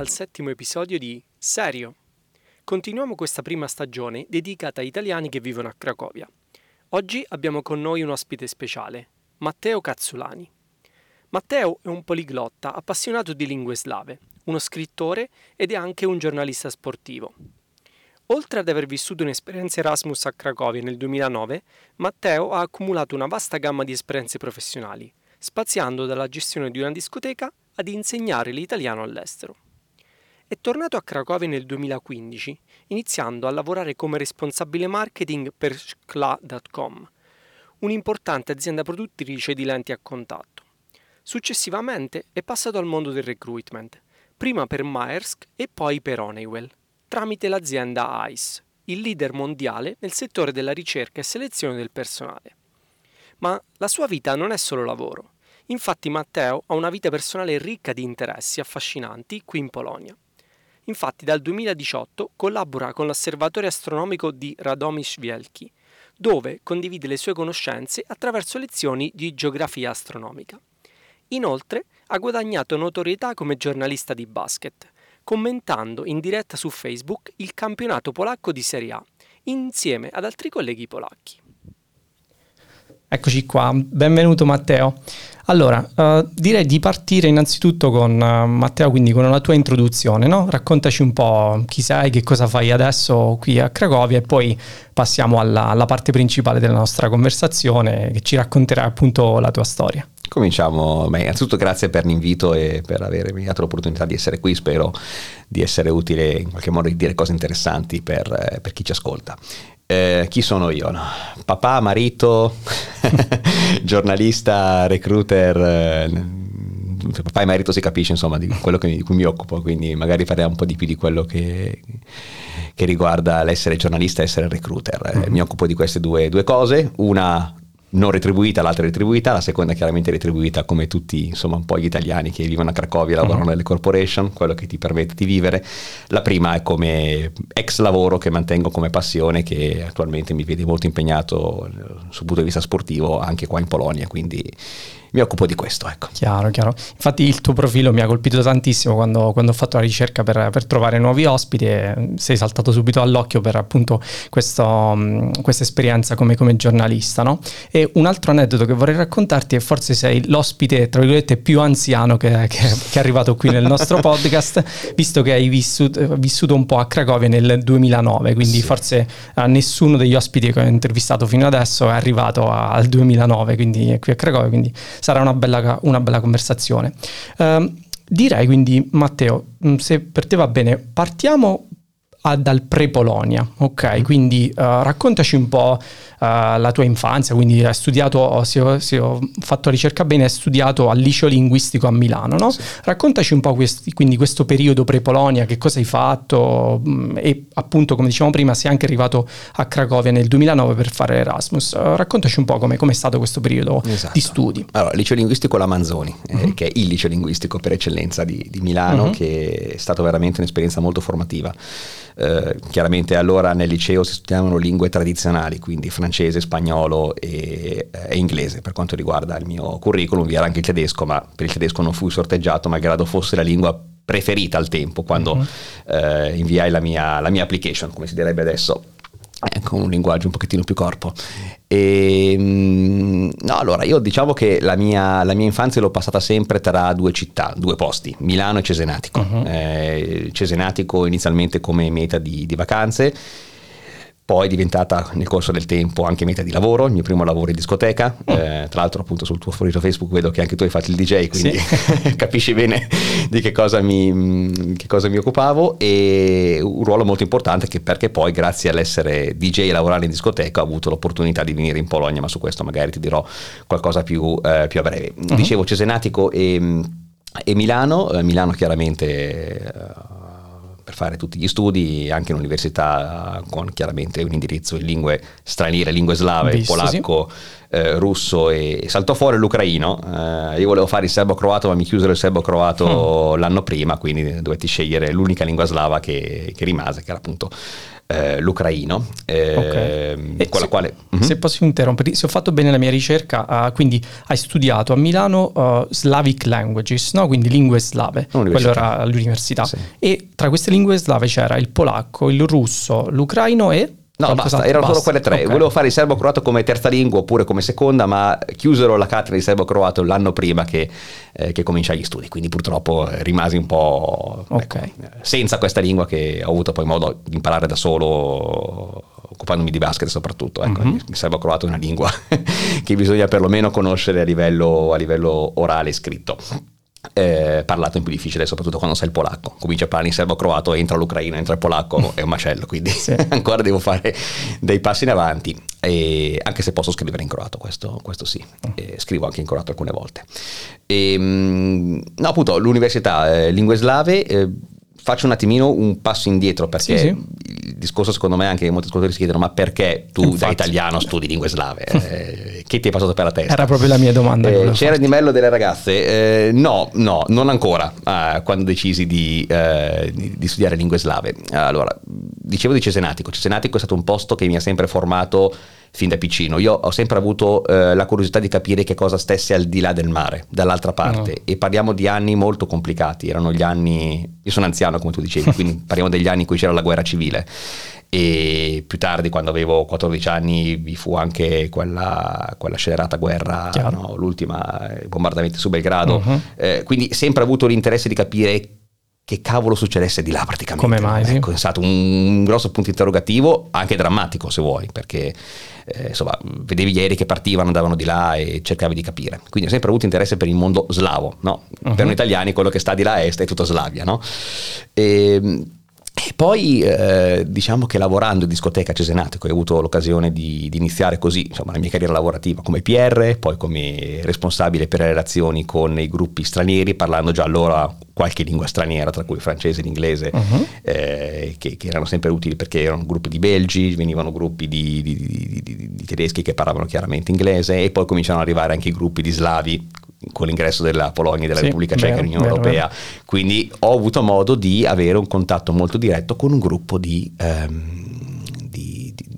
al settimo episodio di Serio. Continuiamo questa prima stagione dedicata a italiani che vivono a Cracovia. Oggi abbiamo con noi un ospite speciale, Matteo Cazzulani. Matteo è un poliglotta appassionato di lingue slave, uno scrittore ed è anche un giornalista sportivo. Oltre ad aver vissuto un'esperienza Erasmus a Cracovia nel 2009, Matteo ha accumulato una vasta gamma di esperienze professionali, spaziando dalla gestione di una discoteca ad insegnare l'italiano all'estero. È tornato a Cracovia nel 2015, iniziando a lavorare come responsabile marketing per Shkla.com, un'importante azienda produttrice di lenti a contatto. Successivamente è passato al mondo del recruitment, prima per Maersk e poi per Honeywell, tramite l'azienda ICE, il leader mondiale nel settore della ricerca e selezione del personale. Ma la sua vita non è solo lavoro. Infatti Matteo ha una vita personale ricca di interessi affascinanti qui in Polonia. Infatti dal 2018 collabora con l'Osservatorio astronomico di Radomish Wielki, dove condivide le sue conoscenze attraverso lezioni di geografia astronomica. Inoltre ha guadagnato notorietà come giornalista di basket, commentando in diretta su Facebook il campionato polacco di Serie A, insieme ad altri colleghi polacchi. Eccoci qua, benvenuto Matteo. Allora, uh, direi di partire innanzitutto con uh, Matteo, quindi con la tua introduzione, no? Raccontaci un po' chi sei, che cosa fai adesso qui a Cracovia e poi passiamo alla, alla parte principale della nostra conversazione che ci racconterà appunto la tua storia. Cominciamo, beh, innanzitutto grazie per l'invito e per avermi dato l'opportunità di essere qui, spero di essere utile in qualche modo di dire cose interessanti per, eh, per chi ci ascolta. Eh, chi sono io? No? Papà, marito, giornalista, recruiter. Eh, papà e marito si capisce insomma di quello che, di cui mi occupo, quindi magari parliamo un po' di più di quello che, che riguarda l'essere giornalista e essere recruiter. Mm-hmm. Mi occupo di queste due, due cose, una non retribuita, l'altra retribuita, la seconda chiaramente retribuita come tutti insomma un po' gli italiani che vivono a Cracovia e lavorano uh-huh. nelle corporation, quello che ti permette di vivere. La prima è come ex lavoro che mantengo come passione che attualmente mi vede molto impegnato sul punto di vista sportivo anche qua in Polonia, quindi mi occupo di questo. Ecco. Chiaro, chiaro. Infatti il tuo profilo mi ha colpito tantissimo quando, quando ho fatto la ricerca per, per, trovare nuovi ospiti e sei saltato subito all'occhio per appunto questo, questa esperienza come, come giornalista. No? E un altro aneddoto che vorrei raccontarti è forse sei l'ospite, tra virgolette, più anziano che, che, che è arrivato qui nel nostro podcast, visto che hai vissuto, vissuto, un po' a Cracovia nel 2009, quindi sì. forse uh, nessuno degli ospiti che ho intervistato fino adesso è arrivato a, al 2009, quindi è qui a Cracovia, quindi sarà una bella, una bella conversazione. Uh, direi quindi, Matteo, mm, se per te va bene, partiamo a, dal pre-Polonia, ok? Mm. Quindi uh, raccontaci un po' uh, la tua infanzia, quindi hai studiato, se ho, se ho, fatto ricerca bene, hai studiato al liceo linguistico a Milano, no? Sì. Raccontaci un po' questi, quindi questo periodo pre-Polonia, che cosa hai fatto mh, mm, e appunto, come dicevamo prima, sei anche arrivato a Cracovia nel 2009 per fare Erasmus. Uh, raccontaci un po' come è stato questo periodo esatto. di studi. Allora, liceo linguistico La Manzoni, uh-huh. eh, che è il liceo linguistico per eccellenza di, di Milano, uh-huh. che è stata veramente un'esperienza molto formativa. Eh, chiaramente allora nel liceo si studiavano lingue tradizionali, quindi francese, spagnolo e, eh, e, inglese. Per quanto riguarda il mio curriculum vi era anche il tedesco, ma per il tedesco non fui sorteggiato, malgrado fosse la lingua preferita al tempo, quando uh-huh. eh, inviai la mia, la mia application, come si direbbe adesso con un linguaggio un pochettino più corpo. E, ehm, no, allora, io diciamo che la mia, la mia, infanzia l'ho passata sempre tra due città, due posti, Milano e Cesenatico. Uh-huh. Eh, Cesenatico inizialmente come meta di, di vacanze poi è diventata nel corso del tempo anche meta di lavoro, il mio primo lavoro in discoteca, oh. eh, tra l'altro appunto sul tuo profilo Facebook vedo che anche tu hai fatto il DJ, quindi sì. capisci bene di che cosa, mi, che cosa, mi, occupavo e un ruolo molto importante che perché poi grazie all'essere DJ e lavorare in discoteca ho avuto l'opportunità di venire in Polonia, ma su questo magari ti dirò qualcosa più, eh, più a breve. Uh-huh. Dicevo Cesenatico e, e Milano, eh, Milano chiaramente eh, per fare tutti gli studi, anche in università con chiaramente un indirizzo in lingue straniere, lingue slave, Visto, polacco, sì. eh, russo e saltò fuori l'ucraino. Eh, io volevo fare il serbo-croato, ma mi chiusero il serbo-croato mm. l'anno prima, quindi dovetti scegliere l'unica lingua slava che, che rimase, che era appunto eh, l'ucraino, eh, okay. con la se, quale... Uh-huh. Se posso interrompere, se ho fatto bene la mia ricerca, uh, quindi hai studiato a Milano uh, Slavic Languages, no? quindi lingue slave, quello era all'università, sì. e tra queste lingue slave c'era il polacco, il russo, l'ucraino e... No, basta, erano basta. solo quelle tre. Okay. Volevo fare il serbo-croato come terza lingua oppure come seconda, ma chiusero la cattedra di serbo-croato l'anno prima che, eh, che cominciai gli studi, quindi purtroppo rimasi un po' okay. ecco, senza questa lingua che ho avuto poi modo di imparare da solo occupandomi di basket soprattutto. Ecco, mm-hmm. Il serbo-croato è una lingua che bisogna perlomeno conoscere a livello, a livello orale e scritto eh, parlato è più difficile, soprattutto quando sai il polacco. Comincia a parlare in serbo-croato, entra l'ucraino, entra il polacco, è un macello, quindi sì. ancora devo fare dei passi in avanti, e, anche se posso scrivere in croato, questo, questo sì, mm. e scrivo anche in croato alcune volte. E, ehm, no, appunto, l'università, eh, lingue slave, eh, faccio un attimino un passo indietro perché sì, sì. il discorso secondo me anche molti ascoltatori si chiedono ma perché tu Infatti. da italiano studi lingue slave? eh, che ti è passato per la testa? Era proprio la mia domanda. Eh, c'era il livello delle ragazze? Eh, no, no, non ancora eh, quando decisi di, eh, di, di, studiare lingue slave. Allora, dicevo di Cesenatico. Cesenatico è stato un posto che mi ha sempre formato fin da piccino. Io ho sempre avuto eh, la curiosità di capire che cosa stesse al di là del mare, dall'altra parte. No. E parliamo di anni molto complicati. Erano gli anni. Io sono anziano, come tu dicevi, quindi parliamo degli anni in cui c'era la guerra civile. E più tardi, quando avevo 14 anni, vi fu anche quella, quella scelerata guerra, no? l'ultima, i bombardamenti su Belgrado. Uh-huh. Eh, quindi sempre avuto l'interesse di capire che cavolo succedesse di là praticamente. Come mai? Sì. Ecco, è stato un grosso punto interrogativo, anche drammatico se vuoi, perché eh, insomma, vedevi ieri che partivano, andavano di là e cercavi di capire. Quindi ho sempre avuto interesse per il mondo slavo, no? uh-huh. Per noi italiani quello che sta di là a est è tutta Slavia, no? E, ehm, e poi eh, diciamo che lavorando in discoteca a Cesenatico ho avuto l'occasione di, di, iniziare così insomma, la mia carriera lavorativa come PR, poi come responsabile per le relazioni con i gruppi stranieri, parlando già allora qualche lingua straniera, tra cui il francese e l'inglese, uh-huh. eh, che, che, erano sempre utili perché erano gruppi di belgi, venivano gruppi di, di, di, di tedeschi che parlavano chiaramente inglese e poi cominciano ad arrivare anche i gruppi di slavi con l'ingresso della Polonia e della sì, Repubblica Ceca nell'Unione Europea. Vero. Quindi ho avuto modo di avere un contatto molto diretto con un gruppo di... Um,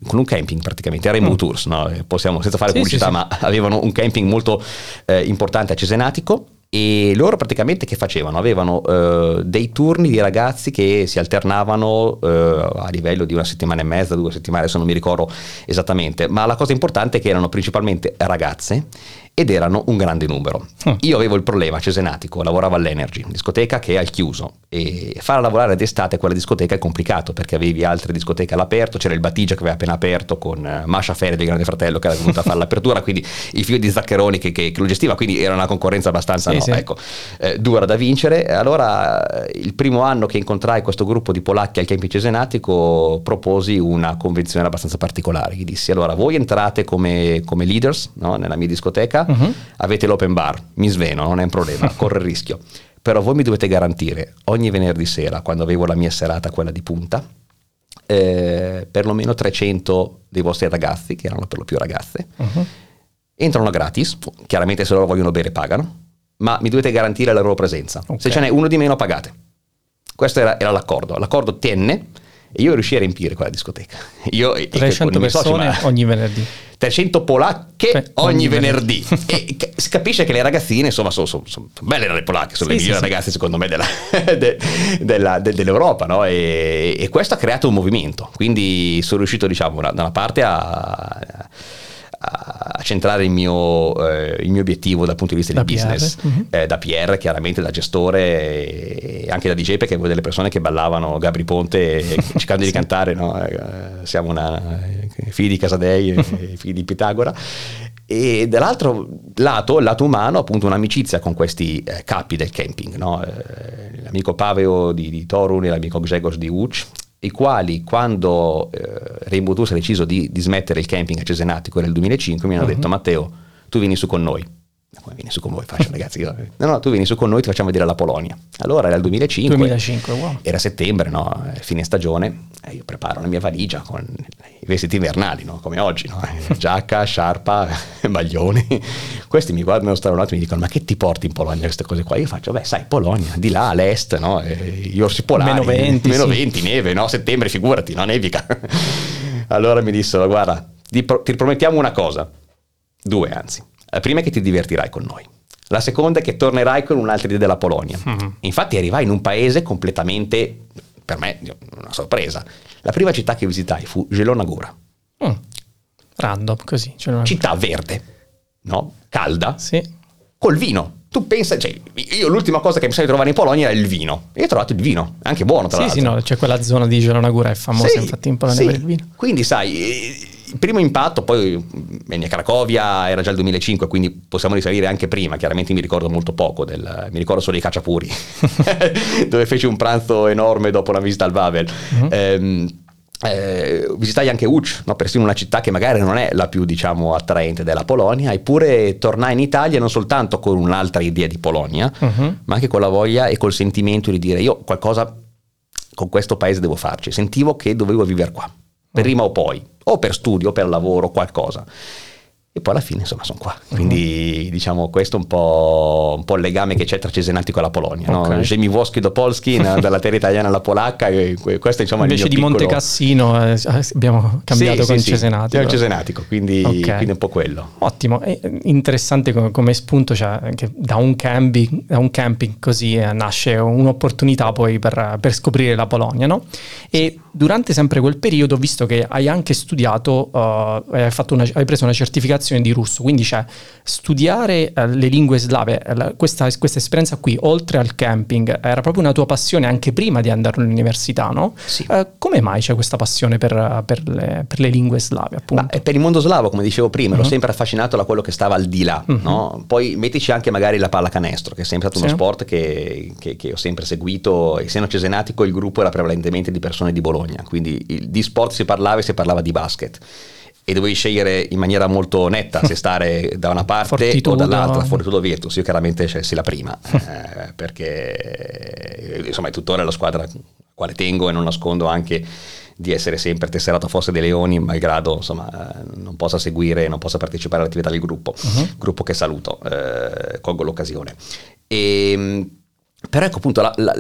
con un camping praticamente, era in mm. Tours, no? possiamo senza fare sì, pubblicità, sì, ma avevano un camping molto eh, importante a Cesenatico e loro praticamente che facevano? Avevano eh, dei turni di ragazzi che si alternavano eh, a livello di una settimana e mezza, due settimane, se non mi ricordo esattamente, ma la cosa importante è che erano principalmente ragazze ed erano un grande numero. Mm. Io avevo il problema cesenatico, lavoravo all'Energy, discoteca che è al chiuso e fare lavorare d'estate quella discoteca è complicato perché avevi altre discoteche all'aperto, c'era il Batigia che aveva appena aperto con uh, Masha Ferri del Grande Fratello che era venuto a fare l'apertura, quindi il figlio di Zaccheroni che, che, che, lo gestiva, quindi era una concorrenza abbastanza sì, no, sì. Ecco, eh, dura da vincere. Allora il primo anno che incontrai questo gruppo di polacchi al Campi Cesenatico proposi una convenzione abbastanza particolare, gli dissi allora voi entrate come, come leaders no, nella mia discoteca, uh-huh. avete l'open bar, mi sveno, non è un problema, corre il rischio. Però voi mi dovete garantire ogni venerdì sera, quando avevo la mia serata, quella di punta, eh, perlomeno 300 dei vostri ragazzi, che erano per lo più ragazze, uh-huh. entrano gratis, chiaramente se loro vogliono bere pagano, ma mi dovete garantire la loro presenza. Okay. Se ce n'è uno di meno pagate. Questo era, era l'accordo. L'accordo tenne e io riuscii a riempire quella discoteca. Io, 300 persone soci, ogni venerdì. 300 polacche Beh, ogni, ogni, venerdì. venerdì. e si capisce che le ragazzine, insomma, sono, sono, sono belle le polacche, sono sì, le migliori sì, ragazze, secondo me, della, de, della, de, dell'Europa, no? e, e, questo ha creato un movimento. Quindi sono riuscito, diciamo, da una parte a, a centrare il mio, eh, il mio, obiettivo dal punto di vista da del PR. business, uh-huh. eh, da PR chiaramente, da gestore e anche da DJ perché voi delle persone che ballavano Gabri Ponte cercando sì. di cantare, no? eh, siamo una, figli di Casadei, figli di Pitagora e dall'altro lato, il lato umano, appunto un'amicizia con questi eh, capi del camping, no? eh, l'amico Paveo di, di Torun e l'amico Grzegorz di Uc, i quali quando eh, Rainbow Tours ha deciso di, di, smettere il camping a Cesenatico nel 2005 mi hanno uh-huh. detto Matteo tu vieni su con noi come vieni su con voi faccio ragazzi no no tu vieni su con noi ti facciamo vedere la Polonia allora era il 2005, 2005 wow. era settembre no? fine stagione eh, io preparo la mia valigia con i vestiti invernali, no? come oggi, no? giacca, sciarpa, maglioni. Questi mi guardano strano e mi dicono ma che ti porti in Polonia queste cose qua? Io faccio, beh sai, Polonia, di là all'est, no? gli orsi polari, meno 20, meno sì. 20 neve, no? settembre figurati, no? nevica. allora mi dissero, guarda, ti, ti promettiamo una cosa, due anzi. La prima è che ti divertirai con noi. La seconda è che tornerai con un'altra idea della Polonia. Mm-hmm. Infatti arrivai in un paese completamente per me una sorpresa. La prima città che visitai fu Gelona Gora. Mm. Random, così. Cioè città verde, no? Calda, sì. col vino. Tu pensa, cioè, io l'ultima cosa che mi sono trovare in Polonia era il vino. E ho trovato il vino, anche buono tra sì, l'altro. Sì, no, c'è quella zona di Gelona Gora, è famosa sì, infatti in Polonia sì. per il vino. Quindi sai, il primo impatto, poi venni a Cracovia, era già il 2005, quindi possiamo risalire anche prima, chiaramente mi ricordo molto poco, del, mi ricordo solo i cacciapuri, dove feci un pranzo enorme dopo la visita al Wawel. Mhm. Uh-huh. Eh, eh, visitai anche Uc, no? persino una città che magari non è la più diciamo, attraente della Polonia, eppure tornai in Italia non soltanto con un'altra idea di Polonia, uh-huh. ma anche con la voglia e col sentimento di dire io qualcosa con questo paese devo farci. Sentivo che dovevo vivere qua, prima o poi, o per studio, per lavoro, qualcosa. E poi alla fine insomma sono qua, quindi uh-huh. diciamo questo è un po', un po' il legame che c'è tra Cesenatico e la Polonia, okay. no? Ziemiwowski do Polski, dalla terra italiana alla polacca, e questo insomma Invece di piccolo... Monte Cassino eh, abbiamo cambiato sì, con sì, Cesenatico. Sì, Cesenatico, quindi, okay. quindi un po' quello. Ottimo, è interessante come, come spunto, cioè che da un camping, da un camping così eh, nasce un'opportunità poi per, per, scoprire la Polonia, no? E durante sempre quel periodo, visto che hai anche studiato, uh, hai, fatto una, hai preso una certificazione di russo, quindi c'è studiare uh, le lingue slave, uh, questa, questa, esperienza qui, oltre al camping, era proprio una tua passione anche prima di andare all'università, no? Sì. come mai c'è questa passione per, per, le, per le, lingue slave, appunto? Ma per il mondo slavo, come dicevo prima, uh-huh. ero sempre affascinato da quello che stava al di là, uh-huh. no? Poi mettici anche magari la pallacanestro, che è sempre stato sì. uno sport che, che, che, ho sempre seguito, essendo cesenatico il gruppo era prevalentemente di persone di Bologna, quindi il, di sport si parlava e si parlava di basket e dovevi scegliere in maniera molto netta se stare da una parte Fortitudo. o dall'altra, Fortitudo Virtus. Io chiaramente scelsi la prima, eh, perché insomma è tuttora la squadra a quale tengo e non nascondo anche di essere sempre tesserato a Fosse dei Leoni, malgrado insomma non possa seguire, non possa partecipare all'attività del gruppo, uh-huh. gruppo che saluto, eh, colgo l'occasione. E, però ecco appunto la, la,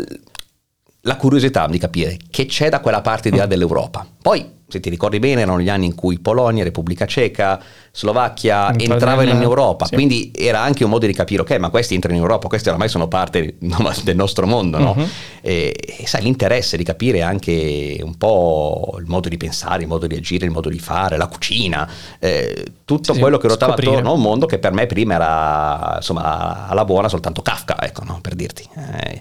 la curiosità di capire che c'è da quella parte di là dell'Europa. Poi se ti ricordi bene, erano gli anni in cui Polonia, Repubblica Ceca, Slovacchia Entrare entravano in Europa, sì. quindi era anche un modo di capire, ok, ma questi entrano in Europa, questi ormai sono parte del nostro mondo, no? Mhm. E, e sai, l'interesse di capire anche un po' il modo di pensare, il modo di agire, il modo di fare, la cucina, eh, tutto Sì, quello che ruotava scoprire. attorno a un mondo che per me prima era, insomma, alla buona soltanto Kafka, ecco, no? Dirti. Eh,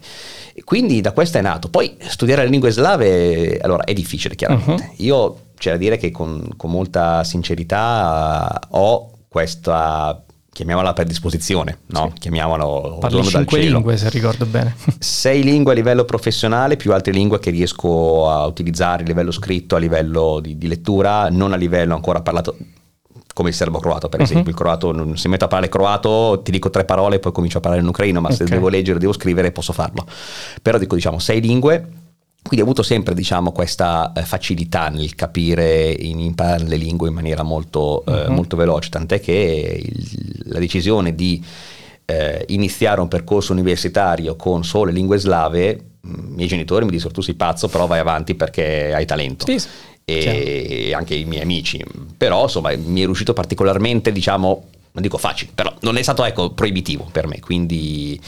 quindi da questo è nato. Poi studiare le lingue slave, allora, è difficile chiaramente. Mhm. Io c'è da dire che con, con molta sincerità ho questa, chiamiamola predisposizione, no? chiamiamolo Parli cinque lingue, se ricordo bene. Sei lingue a livello professionale più altre lingue che riesco a utilizzare a livello scritto, a livello di, di lettura, non a livello ancora parlato come il serbo-croato per Mhm. esempio. Il croato, non- se metto a parlare croato ti dico tre parole e poi comincio a parlare in ucraino, ma se Ok. devo leggere, devo scrivere, posso farlo. Però dico diciamo sei lingue. Quindi ho avuto sempre diciamo, questa eh, facilità nel capire, in imparare le lingue in maniera molto, eh, Mhm. molto veloce, tant'è che il- la decisione di eh, iniziare un percorso universitario con sole lingue slave, i miei genitori mi dissero tu sei pazzo, però vai avanti perché hai talento. Sì, E anche i miei amici. Però insomma mi è riuscito particolarmente, diciamo, non dico facile, però non è stato ecco, proibitivo per me. Quindi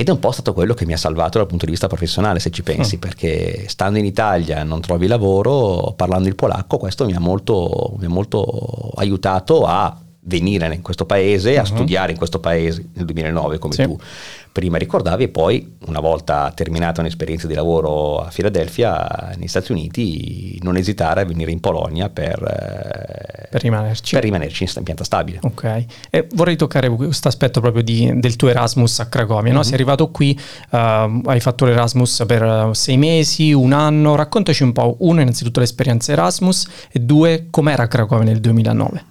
ed è un po' stato quello che mi ha salvato dal punto di vista professionale, se ci pensi, Mm. perché stando in Italia non trovi lavoro, parlando il polacco, questo mi ha molto, mi ha molto aiutato a venire in questo paese, a Mhm. studiare in questo paese nel 2009, come Sì. tu prima ricordavi, e poi una volta terminata un'esperienza di lavoro a Filadelfia, negli Stati Uniti, non esitare a venire in Polonia per, eh, Per rimanerci. per rimanerci in pianta stabile. Ok, e vorrei toccare questo aspetto proprio di- del tuo Erasmus a Cracovia, no? Mhm. Sei arrivato qui, eh, hai fatto l'Erasmus per eh, sei mesi, un anno, raccontaci un po', uno innanzitutto l'esperienza Erasmus e due com'era Cracovia nel 2009.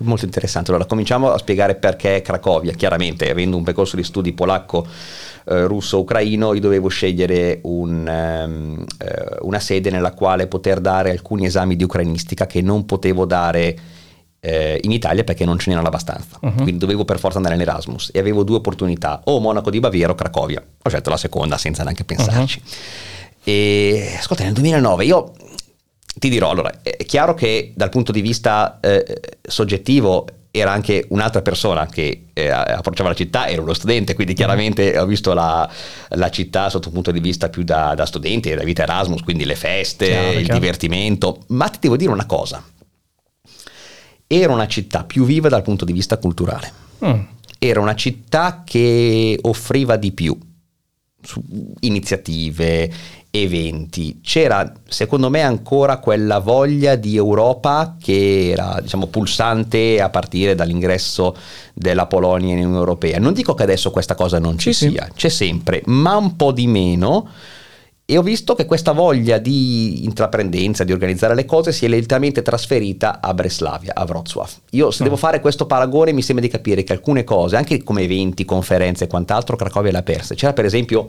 Molto interessante. Allora, cominciamo a spiegare perché Cracovia. Chiaramente, avendo un percorso di studi polacco eh, russo-ucraino, io dovevo scegliere un, um, uh, una sede nella quale poter dare alcuni esami di ucranistica che non potevo dare eh, in Italia perché non ce n'erano abbastanza. Uh-huh. Quindi dovevo per forza andare in Erasmus e avevo due opportunità, o Monaco di Baviera o Cracovia. Ho scelto la seconda senza neanche pensarci. Uh-huh. E ascolta, nel 2009 io ti dirò, allora, è chiaro che dal punto di vista eh, soggettivo era anche un'altra persona che eh, approcciava la città, era uno studente, quindi chiaramente ho visto la, la città sotto un punto di vista più da, da studente, da vita Erasmus, quindi le feste, chiaro, il chiaro. divertimento, ma ti devo dire una cosa, era una città più viva dal punto di vista culturale, mm. era una città che offriva di più, iniziative, eventi. C'era, secondo me, ancora quella voglia di Europa che era, diciamo, pulsante a partire dall'ingresso della Polonia in Unione Europea. Non dico che adesso questa cosa non ci sì, sia, sì. c'è sempre, ma un po' di meno. E ho visto che questa voglia di intraprendenza, di organizzare le cose, si è lentamente trasferita a Breslavia, a Wrocław. Io se mm. devo fare questo paragone mi sembra di capire che alcune cose, anche come eventi, conferenze e quant'altro, Cracovia le ha perse. C'era per esempio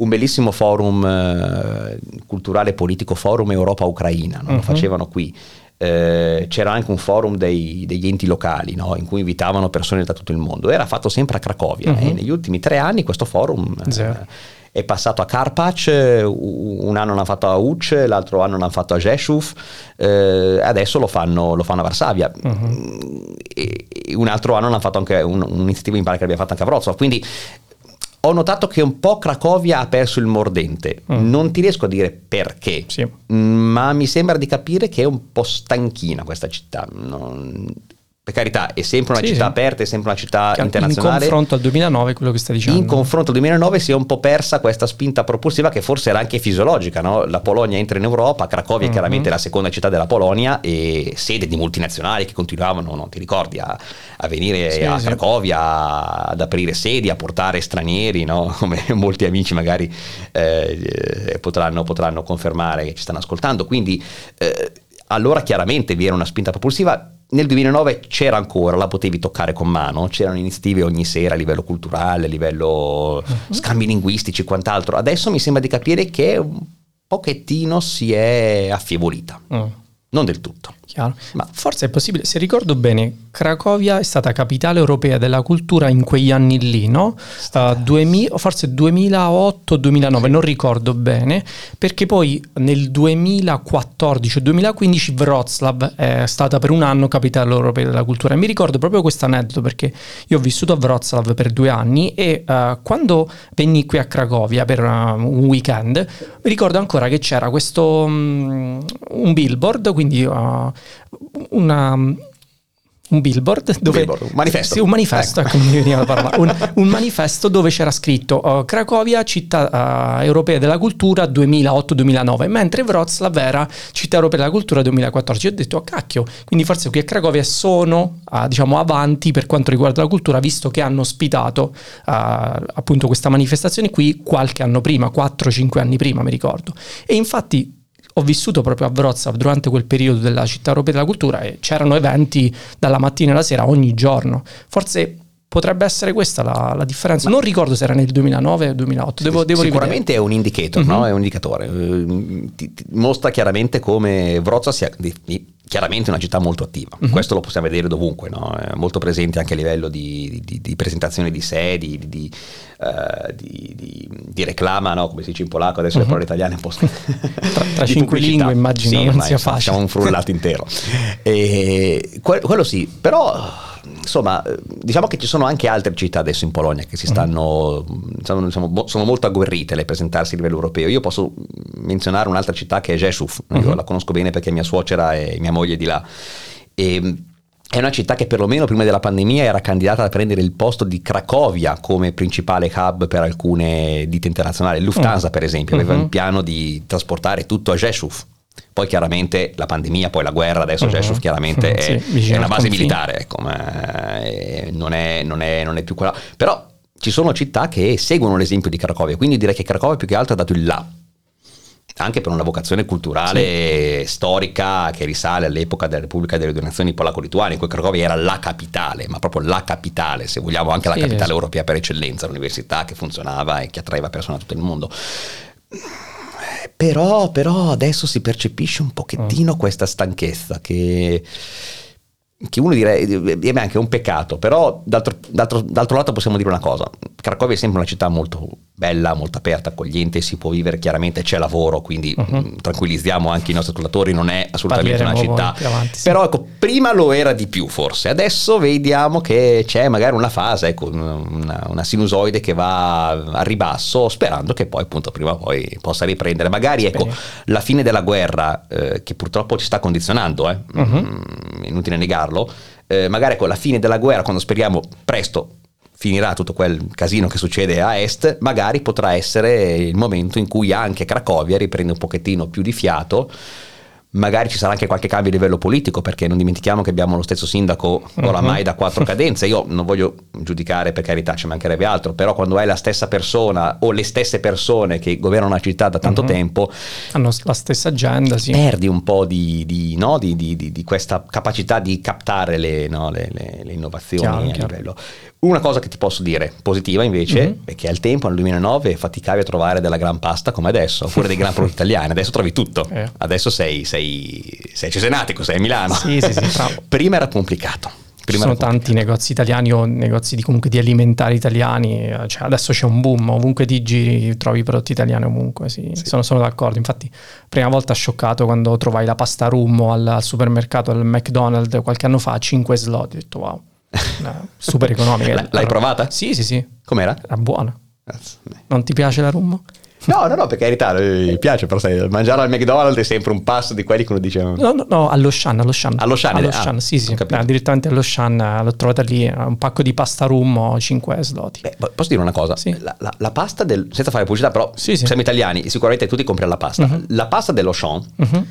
un bellissimo forum eh, culturale politico, forum Europa Ucraina, no? lo mhm. facevano qui. Eh, c'era anche un forum dei, degli enti locali no? in cui invitavano persone da tutto il mondo. Era fatto sempre a Cracovia uh-huh. e negli ultimi tre anni questo forum eh, è passato a Karpac, un anno l'hanno fatto a Uc, l'altro anno l'hanno fatto a Rzeszów, eh, adesso lo fanno, lo fanno, a Varsavia. Uh-huh. E, e, un altro anno l'hanno fatto anche un, un'iniziativa in pare che abbia fatto anche a Wrocław. Quindi ho notato che un po' Cracovia ha perso il mordente. Mm. Non ti riesco a dire perché, sì. ma mi sembra di capire che è un po' stanchina questa città. Non per carità, è sempre una sì, città sì. aperta, è sempre una città internazionale. In confronto al 2009, quello che stai dicendo. In confronto al 2009 si è un po' persa questa spinta propulsiva che forse era anche fisiologica. No? La Polonia entra in Europa, Cracovia uh-huh. è chiaramente la seconda città della Polonia e sede di multinazionali che continuavano, non ti ricordi, a, a venire sì, a Cracovia, ad aprire sedi, a portare stranieri, no? come molti amici magari eh, potranno, potranno, confermare che ci stanno ascoltando. Quindi eh, allora chiaramente vi era una spinta propulsiva nel 2009 c'era ancora, la potevi toccare con mano, c'erano iniziative ogni sera a livello culturale, a livello uh-huh. scambi linguistici e quant'altro. Adesso mi sembra di capire che un pochettino si è affievolita, uh. non del tutto. Chiaro. Ma forse è possibile, se ricordo bene, Cracovia è stata capitale europea della cultura in quegli anni lì, no? Uh, 2000, forse 2008-2009, non ricordo bene, perché poi nel 2014-2015 Wroclaw è stata per un anno capitale europea della cultura. E mi ricordo proprio questo aneddoto perché io ho vissuto a Wroclaw per due anni e uh, quando venni qui a Cracovia per una, un weekend, mi ricordo ancora che c'era questo um, un billboard, quindi uh, una, un billboard dove, un, billboard, un manifesto, sì, un manifesto, ecco. ecco un, un, manifesto dove c'era scritto uh, Cracovia, città uh, europea della cultura 2008-2009, mentre Wroclaw era città europea della cultura 2014. Io ho detto, oh, cacchio, quindi forse qui a Cracovia sono uh, diciamo avanti per quanto riguarda la cultura, visto che hanno ospitato appunto questa manifestazione qui qualche anno prima, 4-5 anni prima, mi ricordo. E infatti ho vissuto proprio a Wrocław durante quel periodo della città europea della cultura e c'erano eventi dalla mattina alla sera ogni giorno. Forse potrebbe essere questa la, la differenza. Ma non ricordo se era nel 2009 o 2008. Devo, devo sicuramente rivedere. è un indicator, uh-huh. no? È un indicatore. Uh, ti, ti mostra chiaramente come Wrocław sia di, di, chiaramente una città molto attiva. Uh-huh. Questo lo possiamo vedere dovunque, no? È molto presente anche a livello di, di, di presentazione di sedi, di, uh, di reclama, no? come si dice in polacco, adesso uh-huh. le parole italiane un po' tra, tra cinque lingue immagino sì, non sia facile. Siamo un frullato intero. E, quello sì, però insomma, diciamo che ci sono anche altre città adesso in Polonia che si mm. stanno, diciamo, diciamo, sono molto agguerrite le presentarsi a livello europeo. Io posso menzionare un'altra città che è Rzeszów, uh-huh. io mhm. la conosco bene perché mia suocera e mia moglie è di là. E, è una città che perlomeno prima della pandemia era candidata a prendere il posto di Cracovia come principale hub per alcune ditte internazionali. Lufthansa, uh per esempio, aveva uh-huh. il piano di trasportare tutto a Rzeszów poi chiaramente la pandemia, poi la guerra, adesso uh-huh. Gesù chiaramente uh-huh. è, sì, è, una base militare, ecco, ma è, non, è, non, non, è, più quella. Però ci sono città che seguono l'esempio di Cracovia, quindi direi che Cracovia più che altro ha dato il là anche per una vocazione culturale sì. storica che risale all'epoca della Repubblica delle Due Nazioni polacco-lituane, in cui Cracovia era la capitale, ma proprio la capitale, se vogliamo anche la sì, capitale sì. europea per eccellenza, l'università che funzionava e che attraeva persone da tutto il mondo. Però, però adesso si percepisce un pochettino mm. questa stanchezza che che uno direi è anche un peccato, però d'altro, d'altro, d'altro, lato possiamo dire una cosa, Cracovia è sempre una città molto bella, molto aperta, accogliente, si può vivere chiaramente, c'è lavoro, quindi uh-huh. tranquillizziamo anche i nostri ascoltatori, non è assolutamente Parleremo una città, avanti, sì. però ecco, prima lo era di più forse, adesso vediamo che c'è magari una fase, ecco, una, una sinusoide che va a ribasso, sperando che poi appunto prima o poi possa riprendere, magari ecco, Bene. la fine della guerra, eh, che purtroppo ci sta condizionando, eh, uh-huh. mm, inutile negarlo, eh, magari con la fine della guerra, quando speriamo presto finirà tutto quel casino che succede a est, magari potrà essere il momento in cui anche Cracovia riprende un pochettino più di fiato magari ci sarà anche qualche cambio a livello politico perché non dimentichiamo che abbiamo lo stesso sindaco oramai uh-huh. da quattro cadenze io non voglio giudicare per carità ci mancherebbe altro però quando hai la stessa persona o le stesse persone che governano una città da tanto uh-huh. tempo hanno la stessa agenda sì. perdi un po' di, di, no, di, di questa capacità di captare le, no, le, le, le innovazioni chiaro, a chiaro. livello una cosa che ti posso dire positiva invece mm-hmm. è che al tempo, nel 2009, faticavi a trovare della gran pasta come adesso, oppure dei gran prodotti italiani, adesso trovi tutto. Eh. Adesso sei, sei, sei cesenatico, sei a Milano. Sì, sì, sì, Prima era complicato. Prima Ci sono tanti negozi italiani o negozi di, comunque di alimentari italiani, cioè adesso c'è un boom, ovunque ti giri trovi prodotti italiani ovunque, sì. Sì. Sono, sono, d'accordo. Infatti, prima volta scioccato quando trovai la pasta rummo al, al supermercato, al McDonald's qualche anno fa, 5 slot, ho detto wow super economica. L'hai provata? Sì, sì, sì. Com'era? Era buona. Non ti piace la rummo? No, no, no, per carità, mi piace, però sai, mangiare al McDonald's è sempre un passo di quelli che uno dice... No, no, no allo Shan, allo Shan. Allo Shan? Allo ah, Shan, sì, sì, eh, direttamente allo Shan, l'ho trovata lì, un pacco di pasta rummo, 5 sloti. Beh, posso dire una cosa? Sì. La, la, la, pasta del... senza fare pubblicità, però sì, sì. siamo italiani, sicuramente tutti compriamo la pasta. Uh-huh. La pasta dello Shan... Uh-huh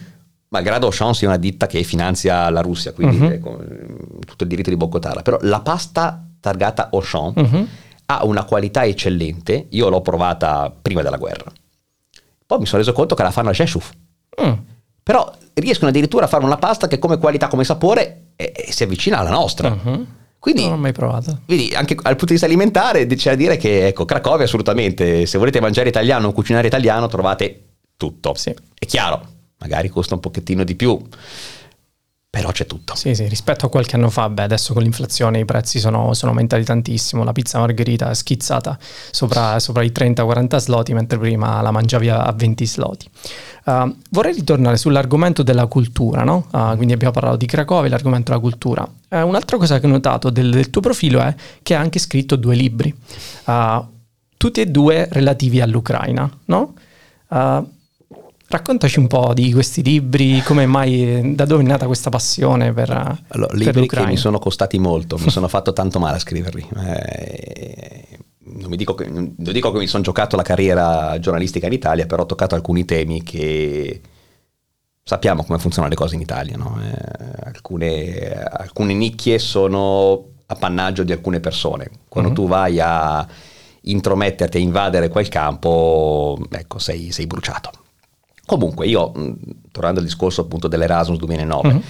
malgrado Auchan sia una ditta che finanzia la Russia, quindi uh-huh. con tutto il diritto di boicottarla, però la pasta targata Auchan uh-huh. ha una qualità eccellente, io l'ho provata prima della guerra, poi mi sono reso conto che la fanno al Sheshuf, mm. però riescono addirittura a fare una pasta che come qualità, come sapore eh, si avvicina alla nostra. Uh-huh. Quindi, non l'ho mai provata. Vedi, anche dal punto di vista alimentare c'è da dire che ecco, Cracovia assolutamente, se volete mangiare italiano o cucinare italiano trovate tutto. Sì. È chiaro, magari costa un pochettino di più, però c'è tutto. Sì, sì, rispetto a qualche anno fa, beh, adesso con l'inflazione i prezzi sono, sono aumentati tantissimo, la pizza margherita è schizzata sopra, sopra i 30-40 sloti, mentre prima la mangiavi a 20 sloti. Uh, vorrei ritornare sull'argomento della cultura, no? Uh, quindi abbiamo parlato di Cracovia, l'argomento della cultura. Uh, un'altra cosa che ho notato del, del, tuo profilo è che hai anche scritto due libri, tutti e due relativi all'Ucraina, no? Raccontaci un po' di questi libri, come mai, da dove è nata questa passione per, allora, per libri l'Ucraina? che mi sono costati molto, mi sono fatto tanto male a scriverli. Eh, non, dico che, non dico che mi sono giocato la carriera giornalistica in Italia, però ho toccato alcuni temi che sappiamo come funzionano le cose in Italia. No? Eh, alcune, alcune, nicchie sono appannaggio di alcune persone. Quando uh-huh. tu vai a intrometterti, a invadere quel campo, ecco, sei, sei bruciato Comunque io, tornando al discorso appunto dell'Erasmus 2009, uh-huh.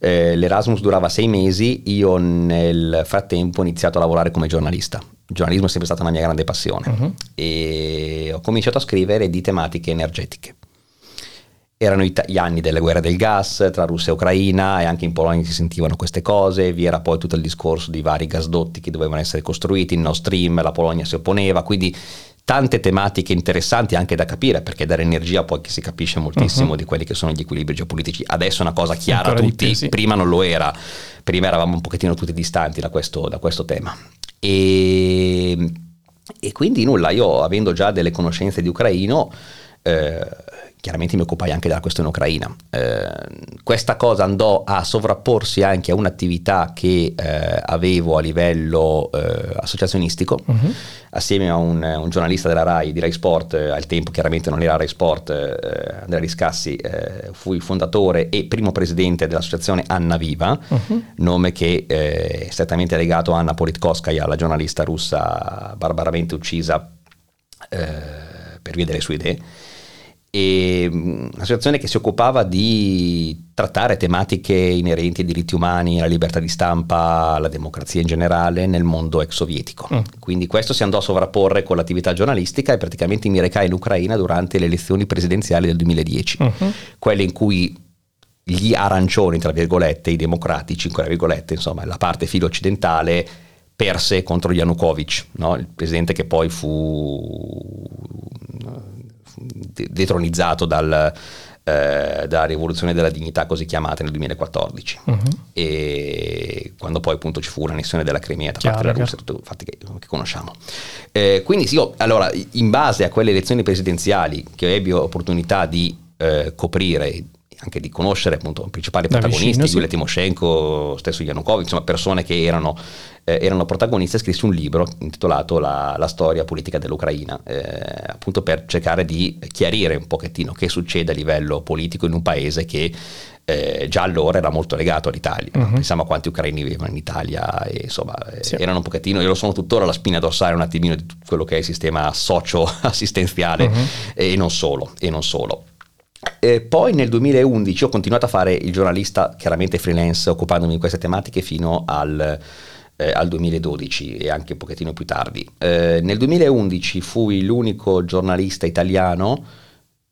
eh, l'Erasmus durava sei mesi, io nel frattempo ho iniziato a lavorare come giornalista. Il giornalismo è sempre stata una mia grande passione uh-huh. e ho cominciato a scrivere di tematiche energetiche. Erano gli anni delle guerre del gas tra Russia e Ucraina e anche in Polonia si sentivano queste cose, vi era poi tutto il discorso di vari gasdotti che dovevano essere costruiti, il Nord Stream, la Polonia si opponeva, quindi tante tematiche interessanti anche da capire, perché dare energia poi si capisce moltissimo uh-huh. di quelli che sono gli equilibri geopolitici. Adesso è una cosa chiara Ancora a tutti, più, sì. prima non lo era, prima eravamo un pochettino tutti distanti da questo, da questo tema. E, e, quindi nulla, io avendo già delle conoscenze di ucraino, eh, chiaramente mi occupai anche della questione ucraina. Eh, questa cosa andò a sovrapporsi anche a un'attività che eh, avevo a livello eh, associazionistico, uh-huh. assieme a un, un, giornalista della RAI, di Rai Sport, eh, al tempo chiaramente non era Rai Sport, eh, Andrea Riscassi, eh, fui fondatore e primo presidente dell'associazione Anna Viva, uh-huh. nome che è strettamente legato a Anna Politkovskaya, la giornalista russa barbaramente uccisa per via delle sue idee e un'associazione che si occupava di trattare tematiche inerenti ai diritti umani, alla libertà di stampa, alla democrazia in generale nel mondo ex sovietico. Mm. Quindi questo si andò a sovrapporre con l'attività giornalistica e praticamente mi recai in Ucraina durante le elezioni presidenziali del 2010, uh-huh. quelle in cui gli arancioni, tra virgolette, i democratici, tra virgolette, insomma, la parte filo occidentale perse contro Yanukovych, no? il presidente che poi fu detronizzato dal, eh, dalla rivoluzione della dignità così chiamata nel 2014 uh-huh. e quando poi appunto ci fu un'annessione della Crimea da parte della Russia, tutti fatti che, che conosciamo. Eh, quindi sì, io, allora, in base a quelle elezioni presidenziali che ebbi opportunità di eh, coprire anche di conoscere appunto i principali da protagonisti, vicino, Yulia Timoshenko, stesso Yanukovych, insomma persone che erano, eh, erano protagoniste, scrissi un libro intitolato La, la storia politica dell'Ucraina, eh, appunto per cercare di chiarire un pochettino che succede a livello politico in un paese che eh, già allora era molto legato all'Italia. Uh-huh. Pensiamo a quanti ucraini vivevano in Italia e insomma eh, sì. erano un pochettino, io lo sono tuttora la spina dorsale un attimino di quello che è il sistema socio-assistenziale uh-huh. e non solo, e non solo. E poi nel 2011 ho continuato a fare il giornalista, chiaramente freelance, occupandomi di queste tematiche fino al, eh, al 2012 e anche un pochettino più tardi. Eh, nel 2011 fui l'unico giornalista italiano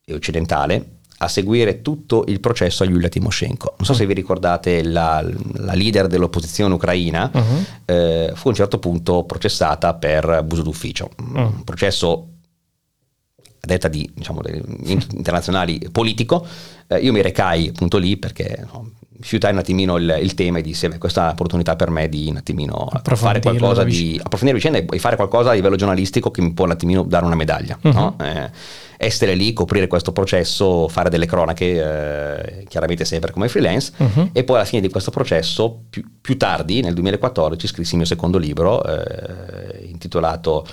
e occidentale a seguire tutto il processo a Yulia Timoshenko. Non so se vi ricordate la, la leader dell'opposizione ucraina, uh-huh. eh, fu a un certo punto processata per abuso d'ufficio. Uh-huh. Un processo detta di diciamo, internazionali politico, eh, io mi recai appunto lì perché no, fiutai un attimino il, il tema e dissi beh, questa è un'opportunità per me di un attimino fare qualcosa di approfondire la vicenda e fare qualcosa a livello giornalistico che mi può un attimino dare una medaglia uh-huh. no? eh, essere lì, coprire questo processo fare delle cronache eh, chiaramente sempre come freelance uh-huh. e poi alla fine di questo processo più, più tardi nel 2014 scrissi il mio secondo libro eh, intitolato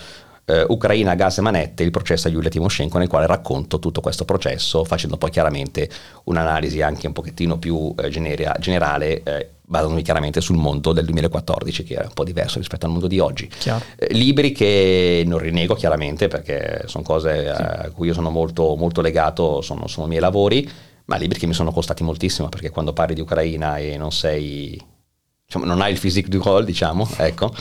eh, Ucraina, gas e manette, il processo a Yulia Timoshenko nel quale racconto tutto questo processo facendo poi chiaramente un'analisi anche un pochettino più eh, genera- generale eh, basandomi chiaramente sul mondo del 2014 che è un po' diverso rispetto al mondo di oggi. Eh, libri che non rinego chiaramente perché sono cose sì. a cui io sono molto, molto legato, sono, sono i miei lavori, ma libri che mi sono costati moltissimo perché quando parli di Ucraina e non sei, diciamo, non hai il physique du role, diciamo, ecco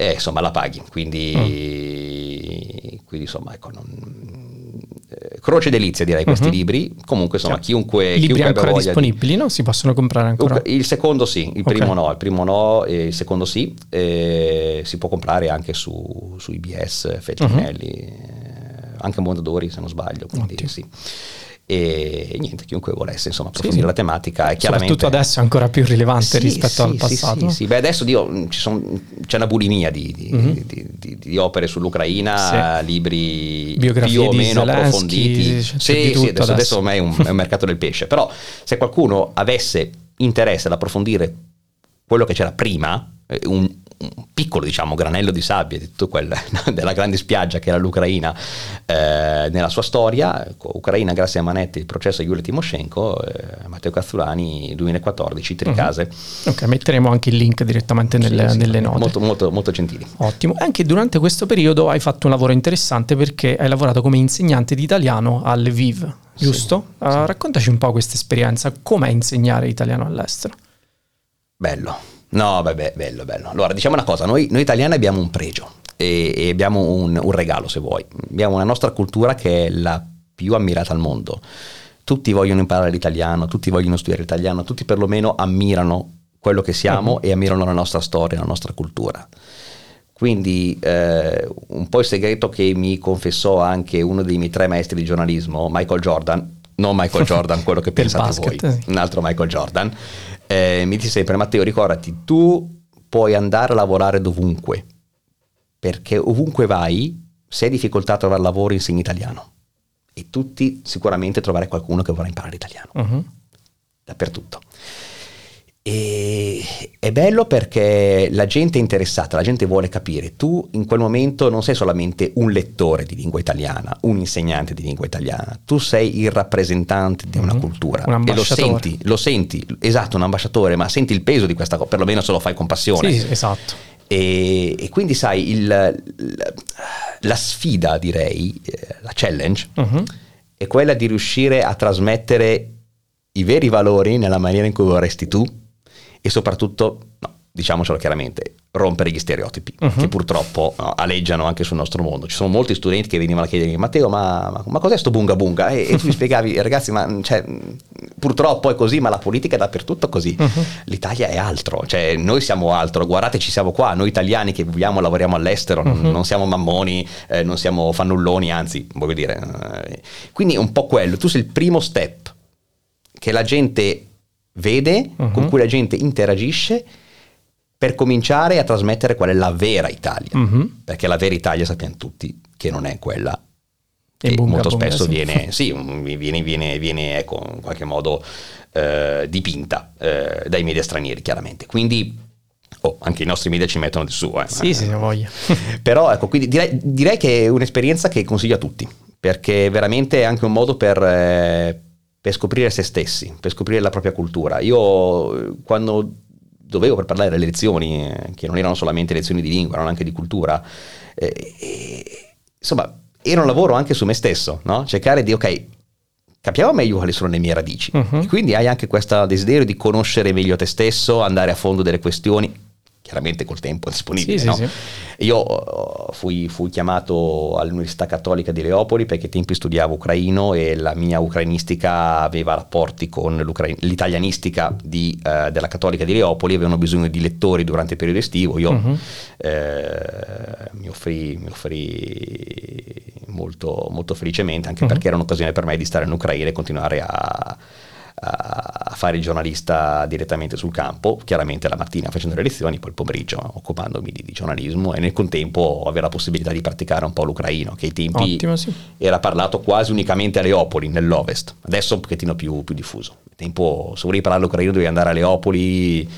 e insomma la paghi. Quindi, mm. quindi insomma, ecco, non, eh, croce delizia direi questi uh-huh. libri. Comunque insomma, cioè, chiunque... I libri chiunque ancora disponibili, di... no? Si possono comprare ancora? Il secondo sì, il primo no, il primo no, e il secondo sì. Si può comprare anche su, su IBS, Feltrinelli, uh-huh. anche Mondadori se non sbaglio, quindi Ottimo. sì e niente, chiunque volesse insomma approfondire sì, la tematica è chiaramente... Soprattutto adesso è ancora più rilevante sì, rispetto sì, al passato. Sì, Beh, adesso Dio, son, c'è una bulimia di, di, mm-hmm. di, di opere sull'Ucraina, libri Biografie più o meno Zelensky, approfonditi. Sì, sì, adesso, adesso. adesso ormai è un, è un mercato del pesce, però se qualcuno avesse interesse ad approfondire quello che c'era prima, eh, un, un piccolo diciamo, granello di sabbia di tutto quel, della grande spiaggia che era l'Ucraina eh, nella sua storia, Ucraina grazie a Manetti, il processo a Giulia Timoshenko, eh, Matteo Cazzulani 2014, Tricase. Uh-huh. Ok, metteremo anche il link direttamente nelle, sì, nelle note. Molto, molto, molto gentili. Ottimo, anche durante questo periodo hai fatto un lavoro interessante perché hai lavorato come insegnante di italiano al Viv, giusto? Sì, uh, sì. Raccontaci un po' questa esperienza, com'è insegnare italiano all'estero? Bello No, vabbè, bello, bello. Allora, diciamo una cosa, noi, noi italiani abbiamo un pregio e, e abbiamo un, un, regalo, se vuoi. Abbiamo una nostra cultura che è la più ammirata al mondo. Tutti vogliono imparare l'italiano, tutti vogliono studiare l'italiano, tutti perlomeno ammirano quello che siamo uh-huh. e ammirano la nostra storia, la nostra cultura. Quindi eh, un po' il segreto che mi confessò anche uno dei miei tre maestri di giornalismo, Michael Jordan, non Michael Jordan, quello che pensate basket, voi, sì. un altro Michael Jordan, eh, mi dice sempre Matteo ricordati, tu puoi andare a lavorare dovunque, perché ovunque vai, se hai difficoltà a trovare lavoro insegni italiano e tutti sicuramente trovare qualcuno che vorrà imparare italiano, uh-huh. dappertutto. E è bello perché la gente è interessata, la gente vuole capire. Tu in quel momento non sei solamente un lettore di lingua italiana, un insegnante di lingua italiana, tu sei il rappresentante di una mm-hmm. cultura. Un e lo senti, lo senti, esatto, un ambasciatore, ma senti il peso di questa cosa, perlomeno se lo fai con passione. Sì, esatto. E, e quindi sai, il, la, la, sfida direi, eh, la challenge, uh-huh è quella di riuscire a trasmettere i veri valori nella maniera in cui vorresti tu e soprattutto, no, diciamocelo chiaramente, rompere gli stereotipi uh-huh. che purtroppo no, aleggiano anche sul nostro mondo. Ci sono molti studenti che venivano a chiedermi Matteo ma, ma, ma cos'è sto bunga bunga? E, e tu mi spiegavi ragazzi ma cioè, purtroppo è così ma la politica è dappertutto così. Uh-huh. L'Italia è altro, cioè noi siamo altro, guardate ci siamo qua, noi italiani che viviamo e lavoriamo all'estero, uh-huh. non, non, siamo mammoni, eh, non siamo fannulloni, anzi voglio dire. Eh, quindi è un po' quello, tu sei il primo step che la gente vede, con cui la gente interagisce per cominciare a trasmettere qual è la vera Italia, uh-huh. perché la vera Italia sappiamo tutti che non è quella e bunga, molto bunga, spesso sì. viene, sì, viene, viene, viene ecco, in qualche modo eh, dipinta eh, dai media stranieri chiaramente, quindi oh, anche i nostri media ci mettono di su. Eh. Sì, sì, voglia. Però ecco, quindi direi, direi, che è un'esperienza che consiglio a tutti, perché veramente è anche un modo per eh, per scoprire se stessi, per scoprire la propria cultura. Io quando dovevo preparare le lezioni, eh, che non erano solamente lezioni di lingua, erano anche di cultura, eh, eh, insomma, era un lavoro anche su me stesso, no? cercare di, ok, capiamo meglio quali sono le mie radici. Uh-huh. quindi hai anche questo desiderio di conoscere meglio te stesso, andare a fondo delle questioni chiaramente col tempo disponibile. Sì, no? sì, sì. Io uh, fui, fui, chiamato all'Università Cattolica di Leopoli perché ai tempi studiavo ucraino e la mia ucrainistica aveva rapporti con l'italianistica di, uh, della Cattolica di Leopoli, avevano bisogno di lettori durante il periodo estivo. Io uh-huh. eh, mi offrì, mi offrì molto, molto, felicemente, anche uh-huh. perché era un'occasione per me di stare in Ucraina e continuare a a fare il giornalista direttamente sul campo, chiaramente la mattina facendo le lezioni, poi il pomeriggio occupandomi di, di giornalismo e nel contempo avere la possibilità di praticare un po' l'ucraino, che ai tempi Ottimo, sì. era parlato quasi unicamente a Leopoli, nell'ovest, adesso è un pochettino più, più diffuso. Al tempo, se volevi parlare l'ucraino dovevi andare a Leopoli,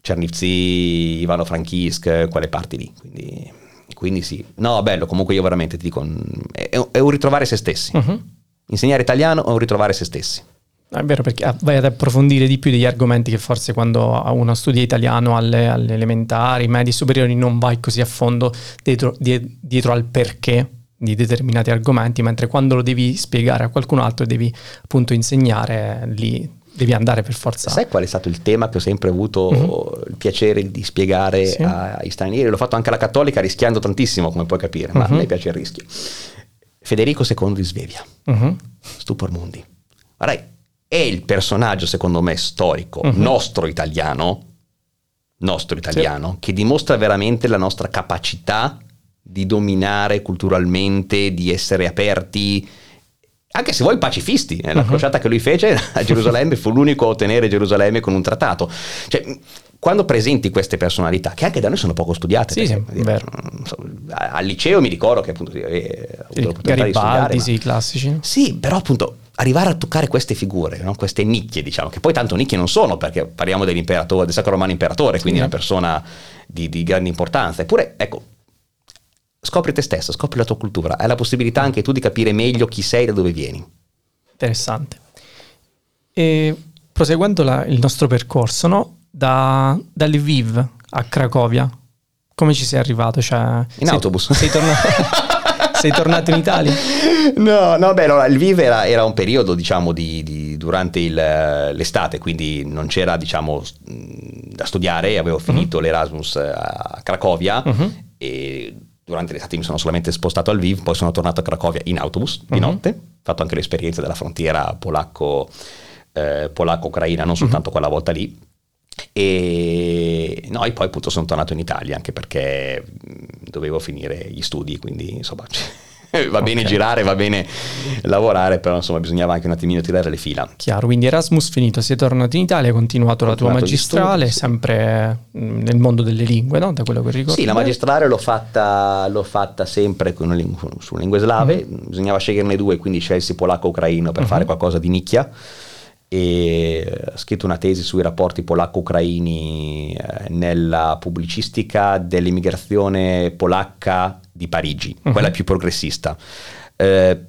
Cernivtsi, Ivano-Frankivsk, quelle parti lì, quindi, quindi sì. No, bello, comunque io veramente ti dico, è, è un ritrovare se stessi. Uh-huh. Insegnare italiano è un ritrovare se stessi. È vero perché ah, vai ad approfondire di più degli argomenti che forse quando uno studia italiano alle, alle elementari, medie superiori non vai così a fondo dietro, dietro, al perché di determinati argomenti, mentre quando lo devi spiegare a qualcun altro devi appunto insegnare lì devi andare per forza. Sai qual è stato il tema che ho sempre avuto uh-huh. il piacere di spiegare sì. ai stranieri? L'ho fatto anche alla cattolica rischiando tantissimo, come puoi capire, ma uh-huh. a me piace il rischio. Federico II di Svevia, uh-huh. Stupor Mundi. Guarda, è il personaggio, secondo me, storico, uh-huh. nostro italiano, nostro italiano, sì. che dimostra veramente la nostra capacità di dominare culturalmente, di essere aperti, anche se vuoi pacifisti. Eh, la uh-huh. crociata che lui fece a Gerusalemme fu l'unico a ottenere Gerusalemme con un trattato. Cioè, quando presenti queste personalità, che anche da noi sono poco studiate, sì, sì, al liceo mi ricordo che appunto eh, ho avuto sì, Garibaldi, di studiare, ma, sì, classici. Sì, però appunto arrivare a toccare queste figure, no? queste nicchie, diciamo, che poi tanto nicchie non sono, perché parliamo dell'imperatore, del Sacro Romano Imperatore, quindi sì. una persona di, di, grande importanza. Eppure, ecco, scopri te stesso, scopri la tua cultura, hai la possibilità anche tu di capire meglio chi sei e da dove vieni. Interessante. E proseguendo la, il nostro percorso, no? da, da Lviv a Cracovia, come ci sei arrivato? Cioè, in sei, autobus. Sei tornato... Sei tornato in Italia? No, no, beh, il Vive era, era, un periodo, diciamo, di, di, durante il, l'estate, quindi non c'era, diciamo, da studiare, avevo finito uh-huh. l'Erasmus a Cracovia uh-huh. e durante l'estate mi sono solamente spostato al Viv, poi sono tornato a Cracovia in autobus di uh-huh. notte, ho fatto anche l'esperienza della frontiera polacco, eh, polacco-ucraina, non soltanto quella volta lì, e, no, e poi appunto sono tornato in Italia anche perché dovevo finire gli studi, quindi insomma va bene okay. girare, va bene lavorare, però insomma bisognava anche un attimino tirare le fila. Chiaro, quindi Erasmus finito, sei tornato in Italia, hai continuato la tua magistrale, sempre sì. nel mondo delle lingue, no? da quello che ricordo. Sì, la magistrale l'ho fatta, l'ho fatta sempre con lingu- su lingue slave, mm-hmm. bisognava sceglierne due, quindi scelsi polacco-ucraino per mm-hmm. fare qualcosa di nicchia e ha scritto una tesi sui rapporti polacco-ucraini eh, nella pubblicistica dell'immigrazione polacca di Parigi, uh-huh. quella più progressista. Eh,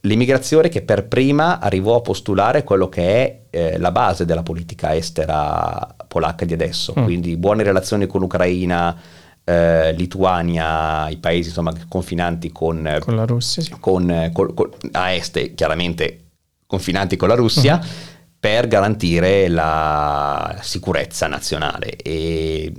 l'immigrazione che per prima arrivò a postulare quello che è eh, la base della politica estera polacca di adesso, uh quindi buone relazioni con l'Ucraina, eh, Lituania, i paesi insomma, confinanti con, con la Russia, sì. con, con, con, a est chiaramente confinanti con la Russia. Uh-huh per garantire la sicurezza nazionale. E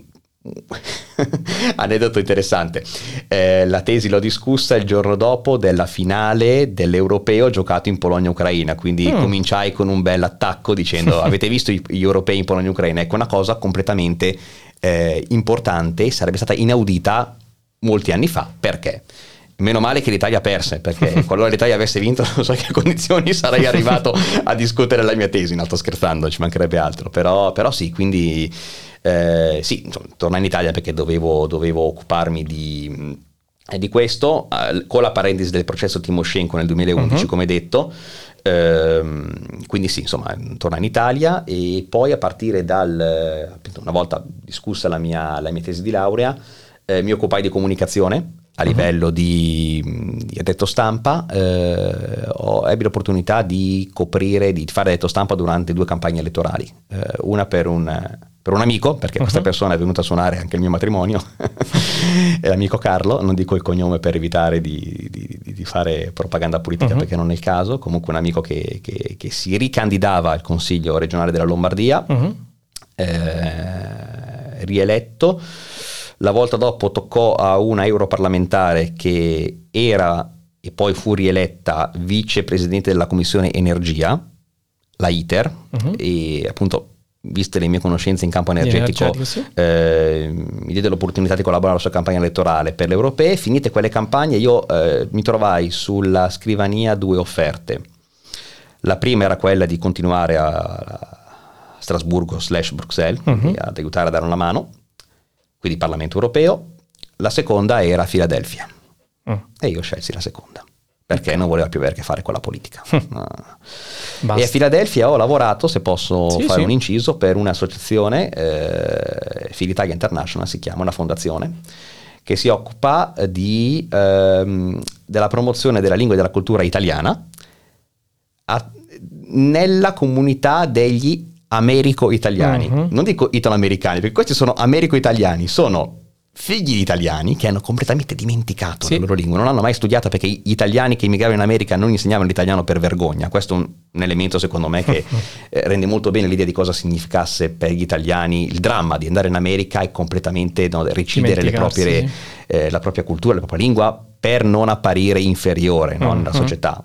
Aneddoto interessante, eh, la tesi l'ho discussa il giorno dopo della finale dell'europeo giocato in Polonia-Ucraina, quindi mm. cominciai con un bel attacco dicendo avete visto gli europei in Polonia-Ucraina? Ecco una cosa completamente eh, importante, sarebbe stata inaudita molti anni fa, perché? Meno male che l'Italia perse, perché qualora l'Italia avesse vinto non so che condizioni sarei arrivato a discutere la mia tesi, no, sto scherzando, ci mancherebbe altro, però, però sì, quindi eh, sì, insomma, tornai in Italia perché dovevo, dovevo occuparmi di, eh, di questo, con la parentesi del processo Timoshenko nel 2011, uh-huh. Mhm. come detto, ehm, quindi sì, insomma, tornai in Italia e poi a partire dal, una volta discussa la mia, la mia tesi di laurea, eh, mi occupai di comunicazione a livello uh-huh. di, di, addetto stampa, eh, ho, ebbi l'opportunità di coprire, di fare addetto stampa durante due campagne elettorali, eh, una per un, per un, amico, perché uh-huh. questa persona è venuta a suonare anche il mio matrimonio, è l'amico Carlo, non dico il cognome per evitare di, di, di fare propaganda politica uh-huh. perché non è il caso, comunque un amico che, che, che si ricandidava al Consiglio regionale della Lombardia, eh, rieletto la volta dopo toccò a una europarlamentare che era e poi fu rieletta vicepresidente della Commissione Energia, la ITER, uh-huh. e appunto viste le mie conoscenze in campo energetico, sì. eh, mi diede l'opportunità di collaborare alla sua campagna elettorale per le europee. Finite quelle campagne, io eh, mi trovai sulla scrivania due offerte. La prima era quella di continuare a Strasburgo slash Bruxelles, uh-huh. ad aiutare a dare una mano, quindi Parlamento europeo, la seconda era Filadelfia mm. e io scelsi la seconda perché non voleva più avere a che fare con la politica. no. e a Filadelfia ho lavorato, se posso sì, fare sì. un inciso, per un'associazione, eh, Filitalia International si chiama, una fondazione, che si occupa di, ehm, della promozione della lingua e della cultura italiana a, nella comunità degli americo-italiani. Uh-huh. Non dico italo-americani, perché questi sono americo-italiani, sono figli di italiani che hanno completamente dimenticato sì. la loro lingua, non l'hanno mai studiata perché gli italiani che immigravano in America non insegnavano l'italiano per vergogna. Questo è un, un elemento secondo me che eh, rende molto bene l'idea di cosa significasse per gli italiani il dramma di andare in America e completamente no, recidere proprie, eh, la propria cultura, la propria lingua per non apparire inferiore no, uh-huh. nella società.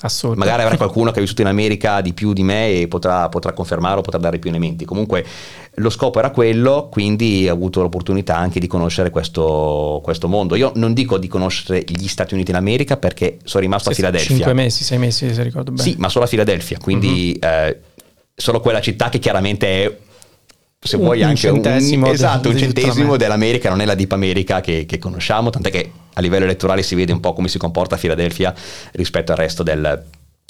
Assolutamente. Magari avrà qualcuno che ha vissuto in America di più di me e potrà, potrà confermarlo, potrà dare più elementi. Comunque lo scopo era quello, quindi ho avuto l'opportunità anche di conoscere questo, questo mondo. Io non dico di conoscere gli Stati Uniti d'America perché sono rimasto a Filadelfia. Cinque mesi, sei mesi se ricordo bene. Sì, ma solo a Filadelfia, quindi uh-huh. eh, solo quella città che chiaramente è se un, vuoi anche un centesimo, un, esatto, un centesimo dell'America, non è la Deep America che, che, conosciamo, tant'è che a livello elettorale si vede un po' come si comporta Filadelfia rispetto al resto del,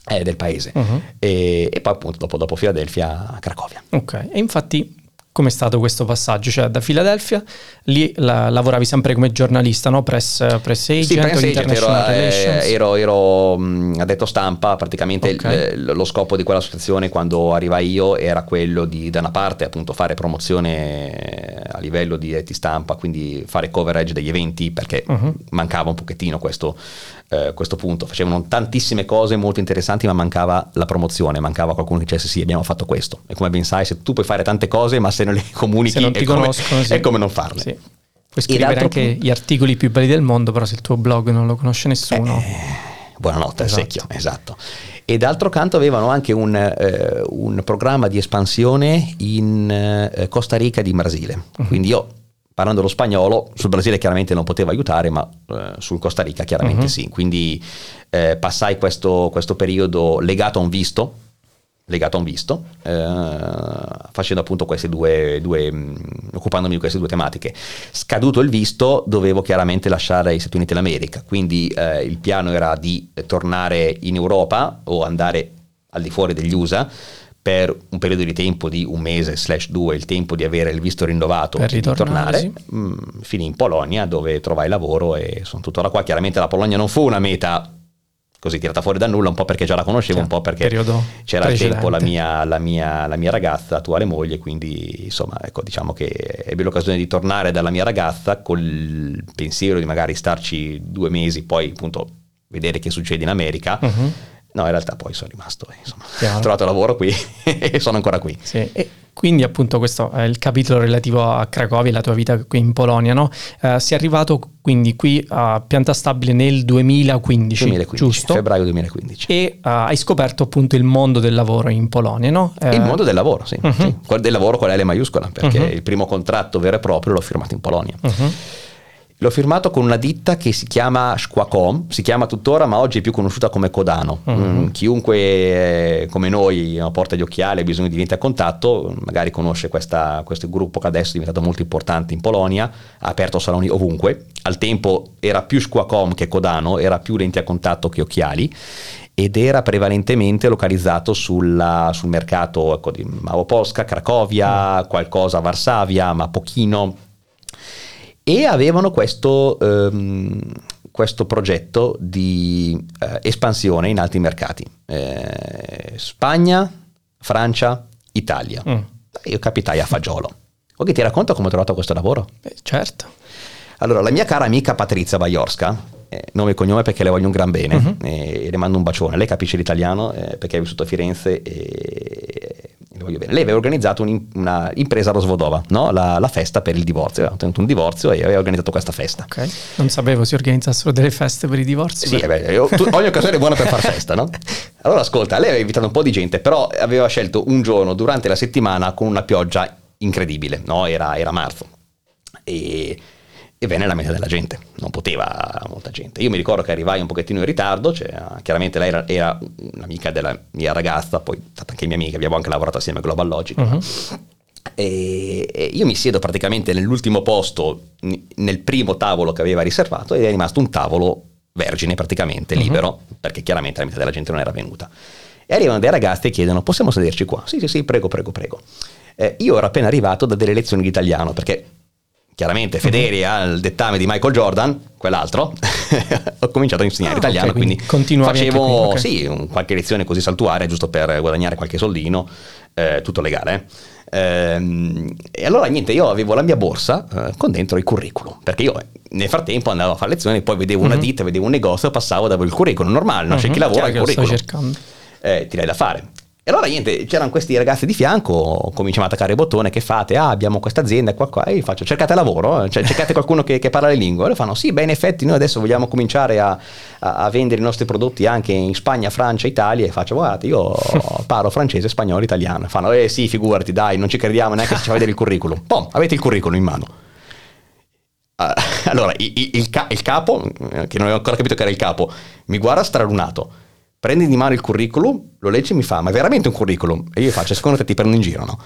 eh, del paese. Uh-huh. E, e, poi appunto dopo, dopo Filadelfia Cracovia. Ok, e infatti come è stato questo passaggio? Cioè da Filadelfia lì la, lavoravi sempre come giornalista, no? Press, press agent, sì, press agent ero, eh, ero, ero mh, addetto stampa, praticamente okay. il, lo scopo di quell'associazione quando arrivai io era quello di da una parte appunto fare promozione a livello di, di stampa, quindi fare coverage degli eventi perché uh-huh. mancava un pochettino questo, eh, questo punto. Facevano tantissime cose molto interessanti, ma mancava la promozione, mancava qualcuno che dicesse sì, abbiamo fatto questo. E come ben sai, se tu puoi fare tante cose, ma se non le comunichi se non ti è, conoscono, come, sì. è come non farle. Sì. Puoi scrivere anche punto... gli articoli più belli del mondo, però se il tuo blog non lo conosce nessuno. Eh, buonanotte, esatto. secchio, esatto. E d'altro canto avevano anche un, eh, un programma di espansione in eh, Costa Rica e in Brasile. Uh-huh. Quindi io parlando lo spagnolo, sul Brasile chiaramente non potevo aiutare, ma eh, sul Costa Rica chiaramente uh-huh. sì. Quindi eh, passai questo, questo, periodo legato a un visto, legato a un visto, eh, facendo appunto queste due, due mh, occupandomi di queste due tematiche. Scaduto il visto, dovevo chiaramente lasciare gli Stati Uniti d'America, quindi eh, il piano era di tornare in Europa o andare al di fuori degli USA per un periodo di tempo di un mese slash due, il tempo di avere il visto rinnovato per ritornare, sì. mh, mm, finì in Polonia dove trovai lavoro e sono tuttora qua. Chiaramente la Polonia non fu una meta così tirata fuori da nulla, un po' perché già la conoscevo, Cioè, un po' perché c'era al tempo la mia, la, mia, la mia ragazza, attuale moglie, quindi insomma, ecco, diciamo che ebbi l'occasione di tornare dalla mia ragazza col pensiero di magari starci due mesi, poi appunto vedere che succede in America. Mhm. No, in realtà poi sono rimasto, insomma, Chiaro. ho trovato lavoro qui e sono ancora qui. Sì, e quindi appunto questo è il capitolo relativo a Cracovia e la tua vita qui in Polonia, no? Eh, sei arrivato quindi qui a pianta stabile nel 2015, 2015, giusto? febbraio 2015. E eh, hai scoperto appunto il mondo del lavoro in Polonia, no? Eh, Il mondo del lavoro, sì, Mhm. sì. Del lavoro con la L maiuscola, perché Mhm. il primo contratto vero e proprio l'ho firmato in Polonia. mhm. L'ho firmato con una ditta che si chiama Squacom, si chiama tuttora, ma oggi è più conosciuta come Codano. Mhm. Mm, chiunque eh, come noi a porta gli occhiali ha bisogno di venire a contatto, magari conosce questa- questo gruppo che adesso è diventato molto importante in Polonia, ha aperto saloni ovunque. Al tempo era più Squacom che Codano, era più lenti a contatto che occhiali ed era prevalentemente localizzato sulla- sul mercato ecco, di Małopolska, Cracovia, qualcosa a Varsavia, ma pochino e avevano questo, ehm, questo progetto di eh, espansione in altri mercati. Eh, Spagna, Francia, Italia. Mm. Io capitai a fagiolo. Che ti racconto come ho trovato questo lavoro? Eh, certo. Allora, la mia cara amica Patrizia Bajorska, eh, nome e cognome perché le voglio un gran bene, eh, e le mando un bacione. Lei capisce l'italiano eh, perché è vissuto a Firenze e voglio bene. Lei aveva organizzato un'im- una impresa a Rosvodova, no? la, la festa per il divorzio. Aveva ottenuto un divorzio e aveva organizzato questa festa. Ok. Non sapevo si organizzassero delle feste per i divorzi. Sì, eh beh, io- tu- ogni occasione è buona per far festa, no? Allora ascolta, lei aveva invitato un po' di gente, però aveva scelto un giorno durante la settimana con una pioggia incredibile, no? Era, era marzo. E, e venne la metà della gente, non poteva molta gente. Io mi ricordo che arrivai un pochettino in ritardo, cioè, chiaramente lei era, era un'amica della mia ragazza, poi è stata anche mia amica, abbiamo anche lavorato assieme a Global Logic. Mhm. E, io mi siedo praticamente nell'ultimo posto, nel primo tavolo che aveva riservato, ed è rimasto un tavolo vergine praticamente, Mhm. libero, perché chiaramente la metà della gente non era venuta. E arrivano dei ragazzi e chiedono: possiamo sederci qua? Sì, sì, sì, prego, prego, prego. Eh, io ero appena arrivato da delle lezioni di italiano, perché chiaramente Federi al dettame di Michael Jordan, quell'altro, ho cominciato a insegnare Ah, italiano, ok, quindi quindi, facevo qui, ok. sì, un- qualche lezione così saltuaria, giusto per guadagnare qualche soldino, eh, tutto legale. eh. E allora niente, io avevo la mia borsa eh, con dentro il curriculum, perché io nel frattempo andavo a fare lezioni, poi vedevo una Mhm. ditta, vedevo un negozio, passavo, davo il curriculum, normale, no? cerchi Mhm, lavoro, chiaro il curriculum cercando. eh, ti dai da fare. E allora niente, c'erano questi ragazzi di fianco, cominciamo a attaccare il bottone, che fate? Ah, abbiamo questa azienda qua qua, e io faccio, cercate lavoro, eh? cioè cercate qualcuno che, che parla le lingue. E loro fanno, sì, beh in effetti noi adesso vogliamo cominciare a, a- a vendere i nostri prodotti anche in Spagna, Francia, Italia, e faccio, guardate, io parlo francese, spagnolo, italiano. E fanno, eh sì, figurati, dai, non ci crediamo neanche se ci fa vedere il curriculum. Pom, avete il curriculum in mano. Ah, allora, il, il- il capo, eh, che non avevo ancora capito che era il capo, mi guarda stralunato, prende di mano il curriculum, lo legge e mi fa, ma è veramente un curriculum? E io faccio, secondo te ti prendo in giro, no?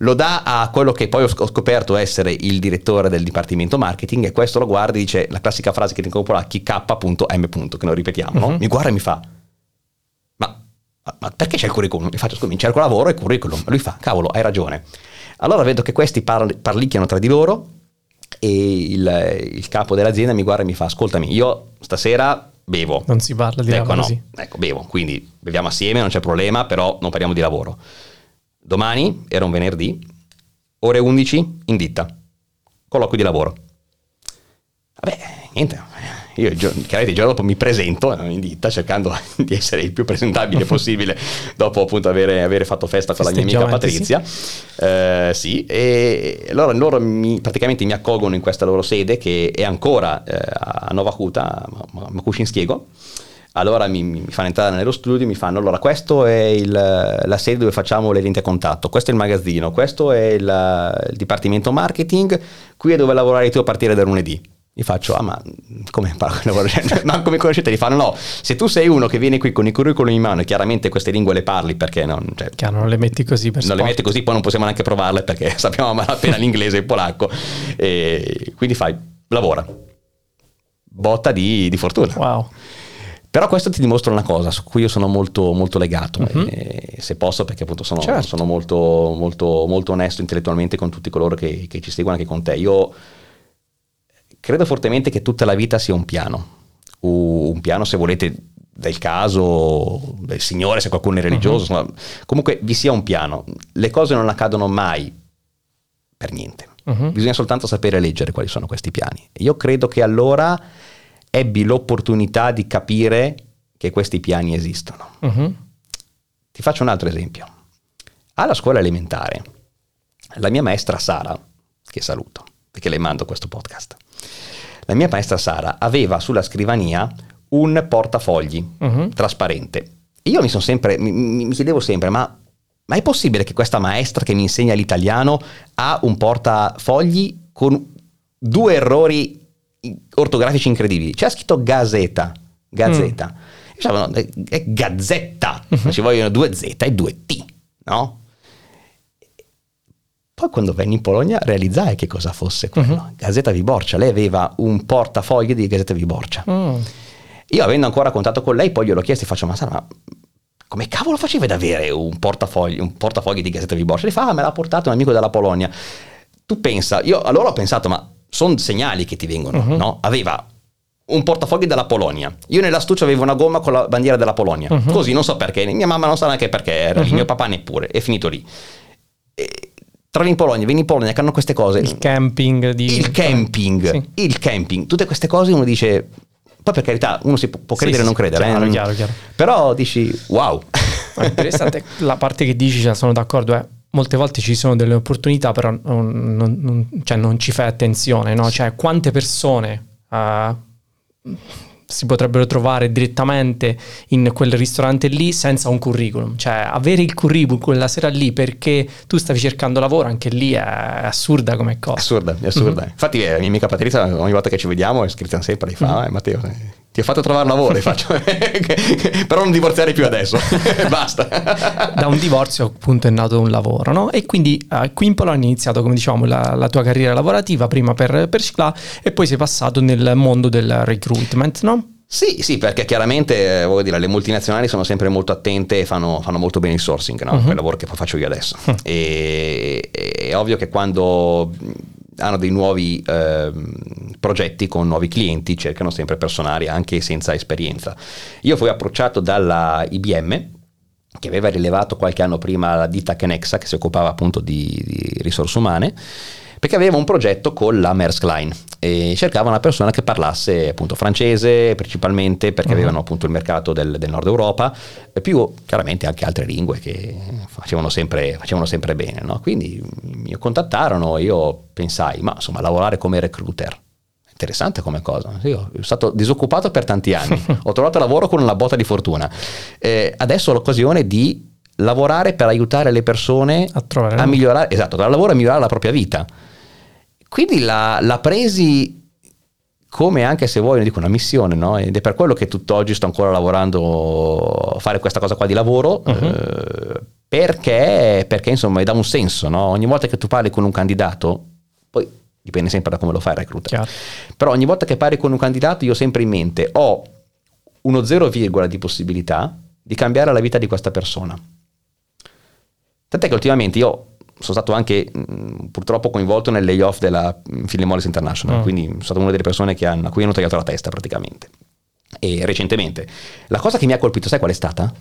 Lo dà a quello che poi ho sc- ho scoperto essere il direttore del dipartimento marketing e questo lo guarda e dice la classica frase che ti incorpora K.M. che non ripetiamo, no? Mhm. Mi guarda e mi fa, ma, ma- perché c'è il curriculum? Gli faccio, scusa, mi cerco lavoro e curriculum. E lui fa, cavolo, hai ragione. Allora vedo che questi parli- parlicchiano tra di loro e il, il capo dell'azienda mi guarda e mi fa, ascoltami, io stasera bevo. Non si parla di Ecco, lavoro no, ecco, bevo, quindi beviamo assieme, non c'è problema, però non parliamo di lavoro. Domani, era un venerdì, ore 11, in ditta, colloquio di lavoro. Vabbè, niente, io chiaramente il giorno dopo mi presento eh, in ditta cercando di essere il più presentabile possibile dopo appunto avere, avere fatto festa con la mia amica Patrizia. Eh, sì, e allora loro mi- praticamente mi accolgono in questa loro sede che è ancora eh, a Nova Huta, a Ma- Makushinskiego. Allora mi, mi fanno entrare nello studio e mi fanno, allora questo è il- la sede dove facciamo le lenti a contatto, questo è il magazzino, questo è il, il dipartimento marketing, qui è dove lavorerai tu a partire da lunedì. Gli faccio, ah ma come, ma come conoscete? Gli fanno, no, se tu sei uno che viene qui con i curriculum in mano e chiaramente queste lingue le parli perché non, cioè, Chiaro, non le metti così per non le sport. metti così, poi non possiamo neanche provarle perché sappiamo a malapena l'inglese e il polacco. E quindi fai, lavora. Botta di, di fortuna. Wow. Però questo ti dimostra una cosa su cui io sono molto, molto legato, e se posso, perché appunto sono, Certo. sono molto, molto, molto onesto intellettualmente con tutti coloro che, che ci seguono anche con te. Io credo fortemente che tutta la vita sia un piano, un piano se volete del caso, del Signore, se qualcuno è religioso, uh-huh. insomma, comunque vi sia un piano. Le cose non accadono mai per niente. Uh-huh. Bisogna soltanto sapere leggere quali sono questi piani. Io credo che allora ebbi l'opportunità di capire che questi piani esistono. Uh-huh. Ti faccio un altro esempio. Alla scuola elementare, la mia maestra Sara, che saluto, perché le mando questo podcast, la mia maestra Sara aveva sulla scrivania un portafogli uh-huh. trasparente. Io mi, sempre, mi, mi chiedevo sempre, ma, ma, è possibile che questa maestra che mi insegna l'italiano ha un portafogli con due errori ortografici incredibili? C'è scritto Gazeta, Gazzetta. Mm. Diciamo, no, è Gazzetta, uh-huh. ci vogliono due Z e due T, no? Poi quando venni in Polonia realizzai che cosa fosse quello. Uh-huh. Gazzetta Viborcia, lei aveva un portafoglio di Gazzetta Viborcia. Uh-huh. Io avendo ancora contatto con lei, poi glielo chiesto e faccio, ma Sara, ma come cavolo facevi ad avere un portafogli, un portafogli di Gazzetta Viborcia? Lei fa, ah, me l'ha portato un amico della Polonia. Tu pensa, io allora ho pensato, ma sono segnali che ti vengono, uh-huh. no? Aveva un portafogli della Polonia. Io nell'astuccio avevo una gomma con la bandiera della Polonia. Uh-huh. Così non so perché, mia mamma non sa neanche perché, era uh-huh. mio papà neppure, è finito lì. E, trovi in Polonia, vieni in Polonia che hanno queste cose. Il camping di... Il camping, sì. il camping, tutte queste cose uno dice poi per carità, uno si può credere o sì, non credere. Chiaro, eh? chiaro, chiaro. Però dici, wow. È interessante, la parte che dici, cioè, sono d'accordo, è molte volte ci sono delle opportunità, però non, non, cioè non ci fai attenzione, no? Cioè, quante persone uh, si potrebbero trovare direttamente in quel ristorante lì senza un curriculum. Cioè, avere il curriculum quella sera lì perché tu stavi cercando lavoro, anche lì è assurda come cosa. Assurda, è assurda. Mm-hmm. Infatti, eh, mia amica Patrizia, ogni volta che ci vediamo, è scritta sempre, fa, mm-hmm. eh, Matteo, ti ho fatto trovare lavoro, faccio, però non divorziare più adesso, basta. Da un divorzio appunto è nato un lavoro, no? E quindi uh, qui in Polonia hai iniziato, come diciamo, la, la, tua carriera lavorativa, prima per, per Cicla e poi sei passato nel mondo del recruitment, no? Sì, sì, perché chiaramente eh, dire, le multinazionali sono sempre molto attente e fanno, fanno molto bene il sourcing, no? uh-huh. quel lavoro che faccio io adesso. Uh-huh. E, è ovvio che quando hanno dei nuovi eh, progetti con nuovi clienti, cercano sempre personali anche senza esperienza. Io fui approcciato dalla IBM che aveva rilevato qualche anno prima la ditta Kenexa che si occupava appunto di, di risorse umane perché aveva un progetto con la Maersk Line e cercava una persona che parlasse appunto francese principalmente perché uh-huh. avevano appunto il mercato del, del, nord Europa e più chiaramente anche altre lingue che facevano sempre, facevano sempre bene no? quindi mi contattarono e io pensai ma insomma lavorare come recruiter interessante come cosa. Io sono stato disoccupato per tanti anni, ho trovato lavoro con una botta di fortuna. Eh, adesso ho l'occasione di lavorare per aiutare le persone a, a migliorare, esatto, dal lavoro a migliorare la propria vita. Quindi la, la presi come anche se vuoi, dico una missione, no? Ed è per quello che tutt'oggi sto ancora lavorando a fare questa cosa qua di lavoro, uh-huh. eh, perché, perché insomma dà un senso, no? Ogni volta che tu parli con un candidato, poi dipende sempre da come lo fai il recruiter, Chiaro. però ogni volta che parli con un candidato io ho sempre in mente, ho uno 0, di possibilità di cambiare la vita di questa persona. Tant'è che ultimamente io sono stato anche mh, purtroppo coinvolto nel layoff della Philip Morris International, oh. quindi sono stato una delle persone hanno, a cui hanno tagliato la testa praticamente. E recentemente. La cosa che mi ha colpito, sai qual è stata?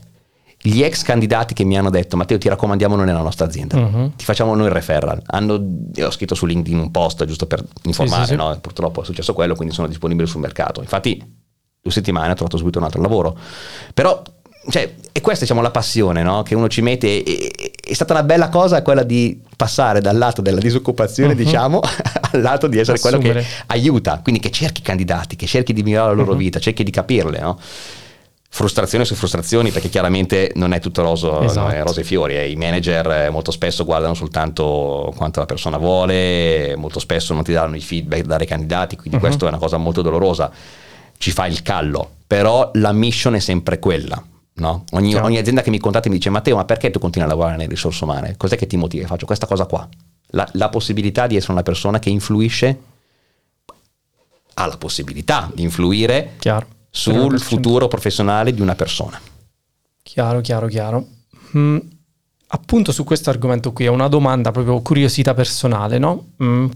Gli ex candidati che mi hanno detto Matteo ti raccomandiamo noi nella nostra azienda, uh-huh. ti facciamo noi il referral. Hanno, ho scritto su LinkedIn un post giusto per informare, sì, sì, sì. No? purtroppo è successo quello, quindi sono disponibile sul mercato. Infatti due settimane ho trovato subito un altro lavoro. Però cioè, e questa diciamo la passione no? che uno ci mette. E, è stata una bella cosa quella di passare dal lato della disoccupazione, uh-huh. diciamo, al lato di essere Assumere. quello che aiuta, quindi che cerchi candidati, che cerchi di migliorare la loro uh-huh. vita, cerchi di capirle, no? frustrazioni su frustrazioni perché chiaramente non è tutto roso, esatto. no, rose e fiori eh. i manager eh, molto spesso guardano soltanto quanto la persona vuole molto spesso non ti danno i feedback dai candidati quindi uh-huh. questo è una cosa molto dolorosa ci fa il callo però la mission è sempre quella No? Ogni, ogni, azienda che mi contatta mi dice Matteo ma perché tu continui a lavorare nelle risorse umane? Cos'è che ti motiva? Faccio questa cosa qua. La, la possibilità di essere una persona che influisce, ha la possibilità di influire chiaro. sul futuro professionale di una persona. Chiaro, chiaro, chiaro. Mm, appunto su questo argomento qui è una domanda proprio curiosità personale, no? Mm,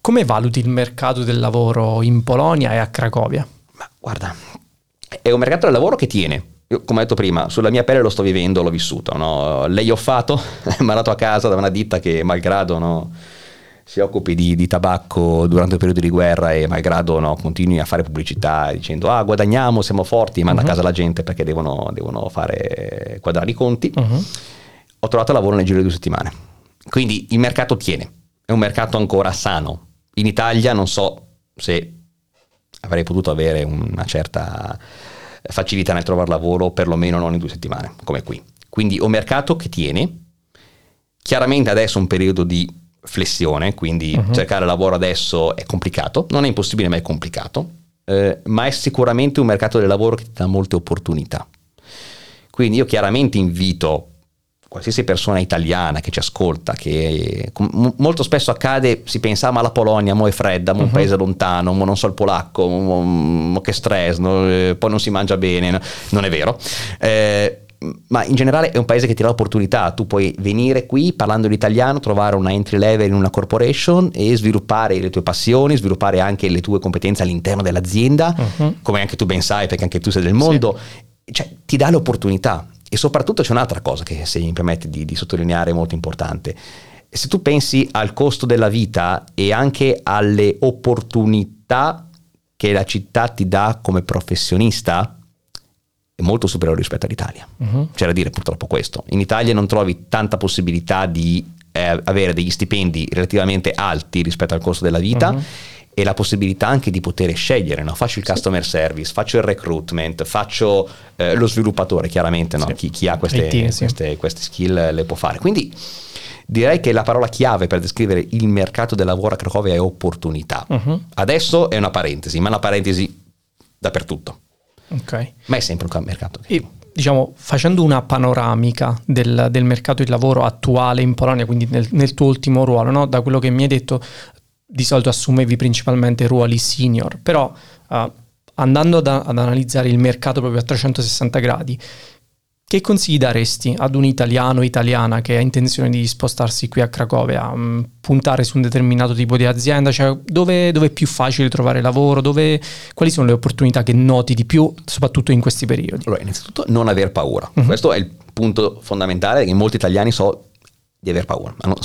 come valuti il mercato del lavoro in Polonia e a Cracovia? Ma guarda, è un mercato del lavoro che tiene. Io, come ho detto prima, sulla mia pelle lo sto vivendo, l'ho vissuto. No? Lei ho fatto, è mandato a casa da una ditta che malgrado no, si occupi di, di, tabacco durante il periodo di guerra e malgrado no, continui a fare pubblicità dicendo ah guadagniamo, siamo forti, manda uh-huh. a casa la gente perché devono, devono fare quadrare i conti, uh-huh. ho trovato lavoro nel giro di due settimane. Quindi il mercato tiene, è un mercato ancora sano. In Italia non so se avrei potuto avere una certa facilità nel trovare lavoro, perlomeno non in due settimane, come qui. Quindi un mercato che tiene, chiaramente adesso è un periodo di flessione, quindi uh-huh. cercare lavoro adesso è complicato, non è impossibile ma è complicato, eh, ma è sicuramente un mercato del lavoro che ti dà molte opportunità. Quindi io chiaramente invito qualsiasi persona italiana che ci ascolta, che molto spesso accade, si pensa ah, ma la Polonia mo è fredda, mo è un uh-huh. paese lontano, mo non so il polacco, mo, mo che stress, no, eh, poi non si mangia bene, no? non è vero. Eh, ma in generale è un paese che ti dà l'opportunità, tu puoi venire qui parlando l'italiano, trovare una entry level in una corporation e sviluppare le tue passioni, sviluppare anche le tue competenze all'interno dell'azienda, uh-huh. come anche tu ben sai perché anche tu sei del mondo, sì. cioè ti dà l'opportunità e soprattutto c'è un'altra cosa che se mi permette di, di sottolineare molto importante. Se tu pensi al costo della vita e anche alle opportunità che la città ti dà come professionista, è molto superiore rispetto all'Italia. Uh-huh. C'è da dire purtroppo questo. In Italia non trovi tanta possibilità di eh, avere degli stipendi relativamente alti rispetto al costo della vita. Uh-huh e la possibilità anche di poter scegliere, no? faccio il customer service, faccio il recruitment, faccio eh, lo sviluppatore, chiaramente no? sì. chi, chi, ha queste, IT, queste, queste, skill le può fare. Quindi direi che la parola chiave per descrivere il mercato del lavoro a Cracovia è opportunità. Uh-huh. Adesso è una parentesi, ma una parentesi dappertutto. Okay. Ma è sempre un mercato. E, diciamo, facendo una panoramica del, del, mercato del lavoro attuale in Polonia, quindi nel, nel tuo ultimo ruolo, no? da quello che mi hai detto, di solito assumevi principalmente ruoli senior, però uh, andando ad, ad, analizzare il mercato proprio a 360 gradi, che consigli daresti ad un italiano o italiana che ha intenzione di spostarsi qui a Cracovia, um, puntare su un determinato tipo di azienda? Cioè, dove, dove, è più facile trovare lavoro? Dove, quali sono le opportunità che noti di più, soprattutto in questi periodi? Allora, innanzitutto non aver paura. Uh-huh. Questo è il punto fondamentale che molti italiani so di aver paura, hanno,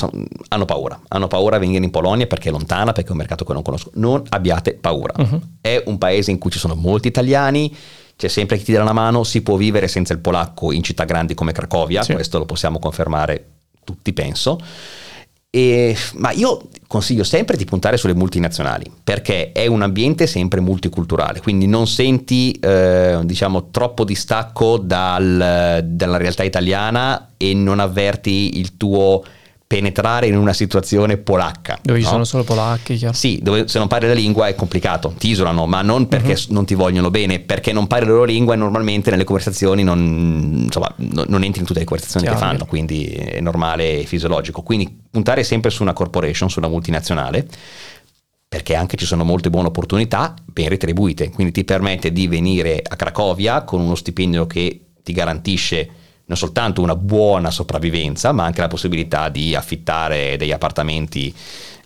hanno, paura, hanno paura a venire in Polonia perché è lontana, perché è un mercato che non conosco. Non abbiate paura. Uh-huh. È un paese in cui ci sono molti italiani, c'è sempre chi ti dà una mano, si può vivere senza il polacco in città grandi come Cracovia, sì. questo lo possiamo confermare tutti, penso. E, ma io consiglio sempre di puntare sulle multinazionali perché è un ambiente sempre multiculturale, quindi non senti eh, diciamo troppo distacco dal, dalla realtà italiana e non avverti il tuo penetrare in una situazione polacca. Dove ci sono solo polacchi, chiaro. Sì, dove se non parli la lingua è complicato, ti isolano, ma non perché uh-huh. non ti vogliono bene, perché non parli la loro lingua e normalmente nelle conversazioni non, insomma, non entri in tutte le conversazioni chiaro, che fanno, quindi è normale e fisiologico. Quindi puntare sempre su una corporation, su una multinazionale, perché anche ci sono molte buone opportunità ben retribuite, quindi ti permette di venire a Cracovia con uno stipendio che ti garantisce non soltanto una buona sopravvivenza, ma anche la possibilità di affittare degli appartamenti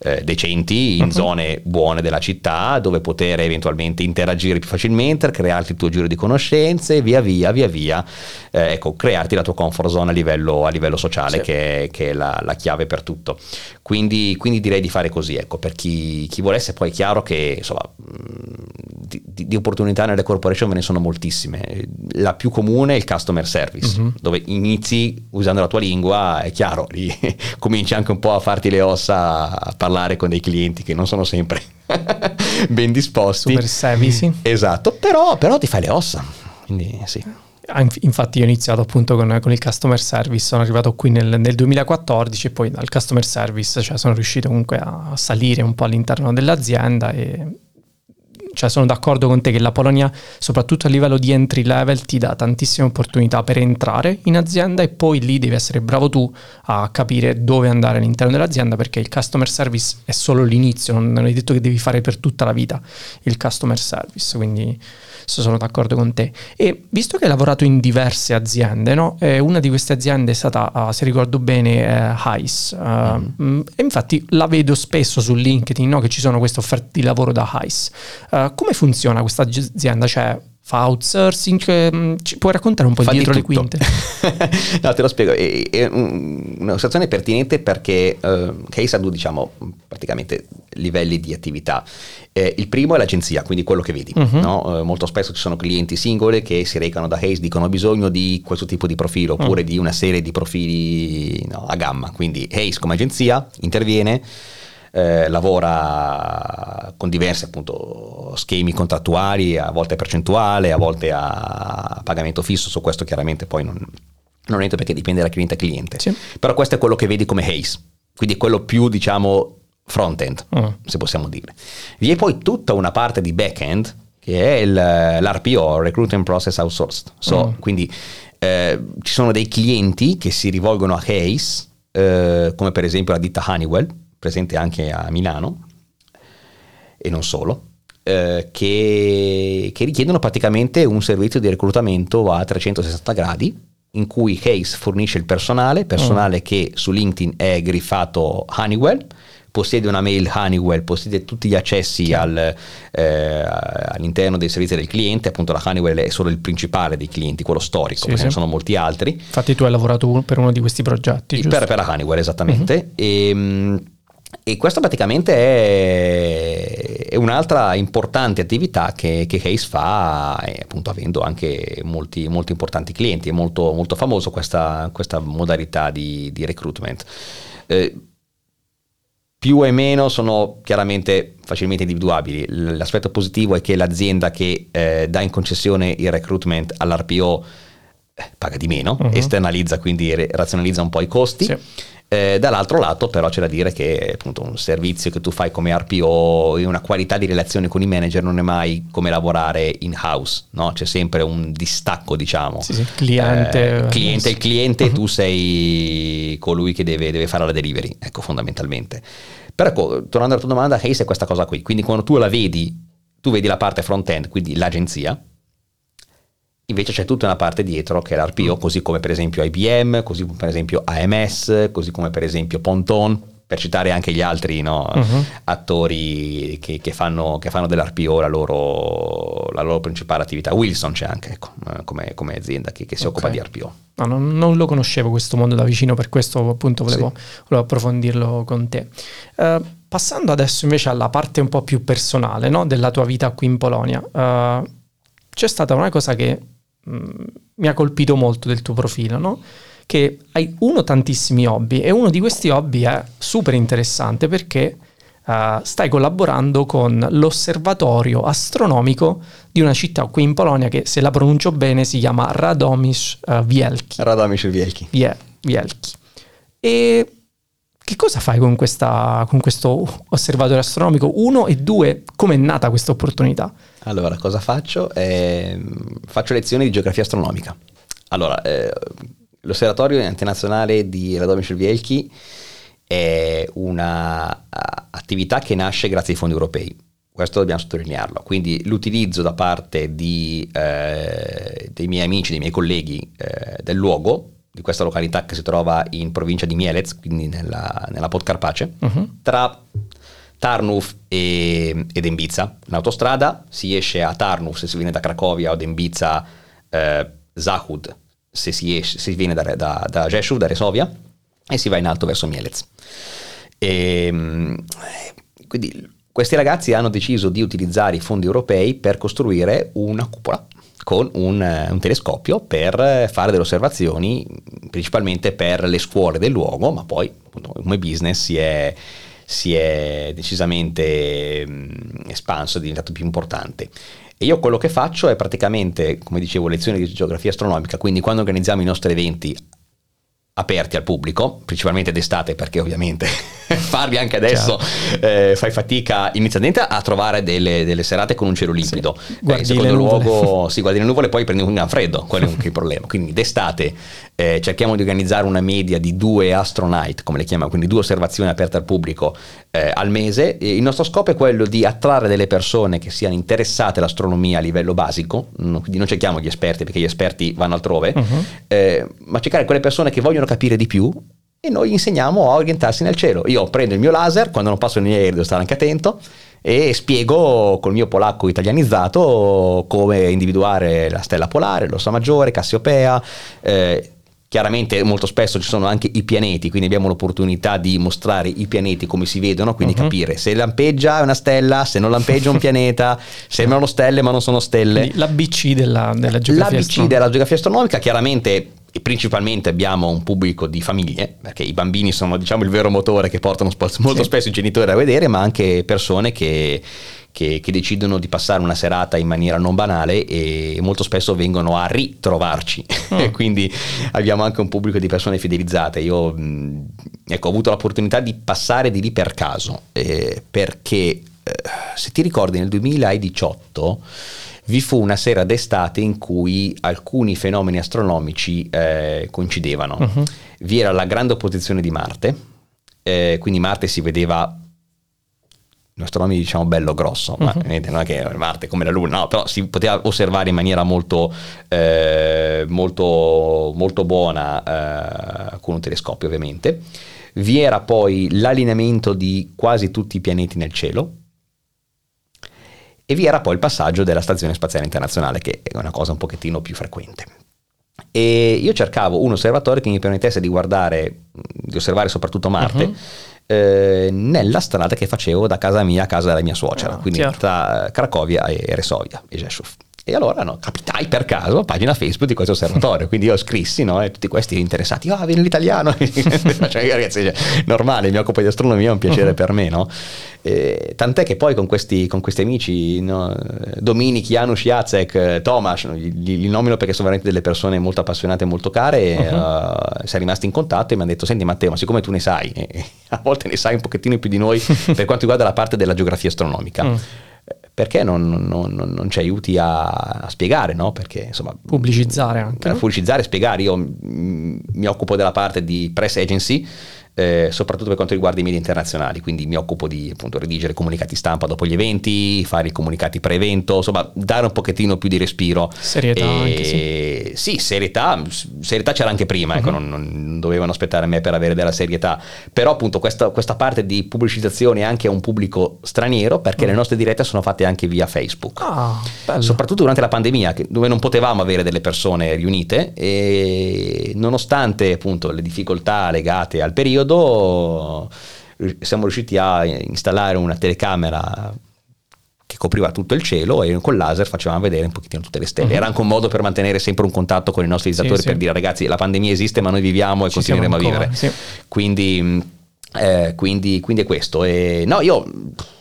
eh, decenti in uh-huh. zone buone della città dove poter eventualmente interagire più facilmente, crearti il tuo giro di conoscenze, via via, via via, eh, ecco, crearti la tua comfort zone a livello, a livello sociale sì. che, è, che, è, la, la, chiave per tutto. Quindi, quindi, direi di fare così, ecco, per chi, chi volesse, poi è chiaro che insomma, di, di, opportunità nelle corporation ve ne sono moltissime. La più comune è il customer service, uh-huh. dove inizi usando la tua lingua, è chiaro, lì cominci anche un po' a farti le ossa a parlare con dei clienti che non sono sempre ben disposti. Super servici. Esatto, però, però ti fai le ossa. Quindi sì. Ah, infatti io ho iniziato appunto con, con il customer service, sono arrivato qui nel, nel, 2014 e poi dal customer service cioè sono riuscito comunque a salire un po' all'interno dell'azienda e cioè sono d'accordo con te che la Polonia, soprattutto a livello di entry level, ti dà tantissime opportunità per entrare in azienda e poi lì devi essere bravo tu a capire dove andare all'interno dell'azienda perché il customer service è solo l'inizio, non, non è detto che devi fare per tutta la vita il customer service, quindi sono d'accordo con te. E visto che hai lavorato in diverse aziende, no? eh, una di queste aziende è stata, uh, se ricordo bene, eh, Heis. Uh, mm. E infatti la vedo spesso su LinkedIn no? che ci sono queste offerte di lavoro da Heis. Uh, come funziona questa azienda? Cioè, fa outsourcing, cioè, ci puoi raccontare un po' Fa dietro di le quinte? no, te lo spiego, è, è una situazione pertinente perché uh, Case ha due, diciamo, praticamente livelli di attività. Eh, il primo è l'agenzia, quindi quello che vedi. Uh-huh. No? Eh, molto spesso ci sono clienti singoli che si recano da Hayes, dicono ho bisogno di questo tipo di profilo oppure uh-huh. di una serie di profili no, a gamma. Quindi Hayes come agenzia interviene eh, lavora con diversi appunto, schemi contrattuali, a volte a percentuale, a volte a pagamento fisso, su questo chiaramente poi non, non entro perché dipende da cliente a cliente. Sì. Però questo è quello che vedi come Haze, quindi è quello più diciamo front-end, uh. se possiamo dire. Vi è poi tutta una parte di back-end che è il, l'RPO, Recruitment Process Outsourced. So, uh. Quindi eh, ci sono dei clienti che si rivolgono a Haze, eh, come per esempio la ditta Honeywell, presente anche a Milano e non solo, eh, che, che, richiedono praticamente un servizio di reclutamento a 360 gradi in cui Case fornisce il personale, personale mm. che su LinkedIn è griffato Honeywell, possiede una mail Honeywell, possiede tutti gli accessi al, eh, all'interno dei servizi del cliente, appunto la Honeywell è solo il principale dei clienti, quello storico, sì, perché sì. ne sono molti altri. Infatti tu hai lavorato per uno di questi progetti, per, per, la Honeywell, esattamente. Mm-hmm. E, ehm, e questa praticamente è, è, un'altra importante attività che, che Case fa, appunto avendo anche molti, molti importanti clienti, è molto, molto famoso questa, questa modalità di, di recruitment. Eh, più e meno sono chiaramente facilmente individuabili. L'aspetto positivo è che l'azienda che eh, dà in concessione il recruitment all'RPO eh, paga di meno, uh-huh. esternalizza, quindi razionalizza un po' i costi. Sì eh, dall'altro lato però c'è da dire che appunto un servizio che tu fai come RPO e una qualità di relazione con i manager non è mai come lavorare in house, no? c'è sempre un distacco diciamo. Sì, sì. Cliente. Eh, cliente il cliente, uh-huh. tu sei colui che deve, deve, fare la delivery, ecco fondamentalmente. Però ecco, tornando alla tua domanda, Case è questa cosa qui, quindi quando tu la vedi, tu vedi la parte front-end, quindi l'agenzia, Invece c'è tutta una parte dietro che è l'RPO, mm. così come per esempio IBM, così come per esempio AMS, così come per esempio Ponton, per citare anche gli altri no, uh-huh. attori che, che, fanno, che, fanno, dell'RPO la loro, la loro, principale attività. Wilson c'è anche ecco, eh, come, come, azienda che, che si okay. occupa di RPO. No, non, non, lo conoscevo questo mondo da vicino, per questo appunto volevo, sì. volevo approfondirlo con te. Uh, passando adesso invece alla parte un po' più personale no, della tua vita qui in Polonia, uh, c'è stata una cosa che mi ha colpito molto del tuo profilo, no? Che hai uno tantissimi hobby e uno di questi hobby è super interessante perché uh, stai collaborando con l'osservatorio astronomico di una città qui in Polonia che se la pronuncio bene si chiama Radomisz uh, Wielki. Radomisz Wielki. Vie- Wielki. E che cosa fai con, questa, con questo osservatorio astronomico? Uno e due, come è nata questa opportunità? Allora, cosa faccio? Eh, faccio lezioni di geografia astronomica. Allora, eh, l'osservatorio internazionale di Radomir Vielchi è un'attività che nasce grazie ai fondi europei. Questo dobbiamo sottolinearlo. Quindi l'utilizzo da parte di, eh, dei miei amici, dei miei colleghi eh, del luogo di questa località che si trova in provincia di Mielec, quindi nella, nella Podcarpace, uh-huh. tra Tarnów e, ed Embiza, in autostrada, si esce a Tarnów se si viene da Cracovia o da Embiza, eh, Zahud se si, esce, se si viene da, da, da Rzeszów, da Resovia, e si va in alto verso Mielec. E, ehm, quindi questi ragazzi hanno deciso di utilizzare i fondi europei per costruire una cupola con un, eh, un, telescopio per fare delle osservazioni principalmente per le scuole del luogo, ma poi appunto, come business si è, si è decisamente mh, espanso, è diventato più importante. E io quello che faccio è praticamente, come dicevo, lezioni di geografia astronomica, quindi quando organizziamo i nostri eventi aperti al pubblico, principalmente d'estate perché ovviamente farli anche adesso eh, fai fatica inizialmente a trovare delle, delle, serate con un cielo limpido. Sì. Guardi eh, in secondo luogo si guardi le nuvole e poi prendi un gran freddo, quello è il problema. Quindi d'estate eh, cerchiamo di organizzare una media di due astronight, come le chiamiamo, quindi due osservazioni aperte al pubblico eh, al mese. E il nostro scopo è quello di attrarre delle persone che siano interessate all'astronomia a livello basico, quindi non cerchiamo gli esperti perché gli esperti vanno altrove, uh-huh. ma cercare quelle persone che vogliono capire di più e noi insegniamo a orientarsi nel cielo. Io prendo il mio laser, quando non passo nei aerei devo stare anche attento, e spiego col mio polacco italianizzato come individuare la stella polare, l'Ossa Maggiore, Cassiopea. Eh, Chiaramente molto spesso ci sono anche i pianeti, quindi abbiamo l'opportunità di mostrare i pianeti come si vedono, quindi uh-huh. capire se lampeggia è una stella, se non lampeggia è un pianeta, sembrano stelle ma non sono stelle. Quindi L'ABC della, della geografia L'ABC astronomica. della geografia astronomica, chiaramente e principalmente abbiamo un pubblico di famiglie, perché i bambini sono diciamo il vero motore che portano molto sì. spesso i genitori a vedere, ma anche persone che che, che, decidono di passare una serata in maniera non banale e molto spesso vengono a ritrovarci. Mm. Quindi abbiamo anche un pubblico di persone fidelizzate. Io ecco, ho avuto l'opportunità di passare di lì per caso, eh, perché eh, se ti ricordi nel 2018 vi fu una sera d'estate in cui alcuni fenomeni astronomici eh, coincidevano. Uh-huh. Vi era la grande opposizione di Marte, eh, quindi Marte si vedeva il nostro nome diciamo bello grosso, ma uh-huh. non è che Marte come la Luna, no, però si poteva osservare in maniera molto, eh, molto, molto buona eh, con un telescopio ovviamente. Vi era poi l'allineamento di quasi tutti i pianeti nel cielo e vi era poi il passaggio della Stazione Spaziale Internazionale, che è una cosa un pochettino più frequente. E io cercavo un osservatorio che mi permettesse di guardare, di osservare soprattutto Marte. Uh-huh eh, nella strada che facevo da casa mia a casa della mia suocera, oh, quindi chiaro. tra Cracovia e Resovia e Rzeszów. E allora no, capitai per caso a pagina Facebook di questo osservatorio, quindi io scrissi no, e tutti questi interessati, ah, oh, viene l'italiano, cioè, ragazzi, cioè, normale, mi occupo di astronomia, è un piacere uh-huh. per me, no? E, tant'è che poi con questi, con questi amici, no, Dominic, Janusz, Jacek, Tomasz, li, li, nomino perché sono veramente delle persone molto appassionate e molto care, uh-huh. uh, siamo rimasti in contatto e mi hanno detto, senti Matteo, ma siccome tu ne sai, e a volte ne sai un pochettino più di noi per quanto riguarda la parte della geografia astronomica. Uh-huh perché non, non, non, ci aiuti a, a spiegare, no? Perché insomma... Pubblicizzare anche. No? Pubblicizzare, spiegare. Io mi occupo della parte di press agency, eh, soprattutto per quanto riguarda i media internazionali, quindi mi occupo di appunto redigere comunicati stampa dopo gli eventi, fare i comunicati pre-evento, insomma dare un pochettino più di respiro. Serietà e, anche, sì. Sì, serietà, serietà c'era anche prima, uh-huh. ecco, mhm. non, non, dovevano aspettare me per avere della serietà, però appunto questa, questa parte di pubblicizzazione anche a un pubblico straniero, perché uh-huh. le nostre dirette sono fatte anche via Facebook, ah, soprattutto durante la pandemia, dove non potevamo avere delle persone riunite e nonostante appunto le difficoltà legate al periodo, periodo siamo riusciti a installare una telecamera che copriva tutto il cielo e con laser facevamo vedere un pochettino tutte le stelle. Uh-huh. Era anche un modo per mantenere sempre un contatto con i nostri visitatori sì, per sì. dire ragazzi la pandemia esiste ma noi viviamo e Ci continueremo a vivere. Sì. Quindi, eh, quindi, quindi, è questo. E, no, io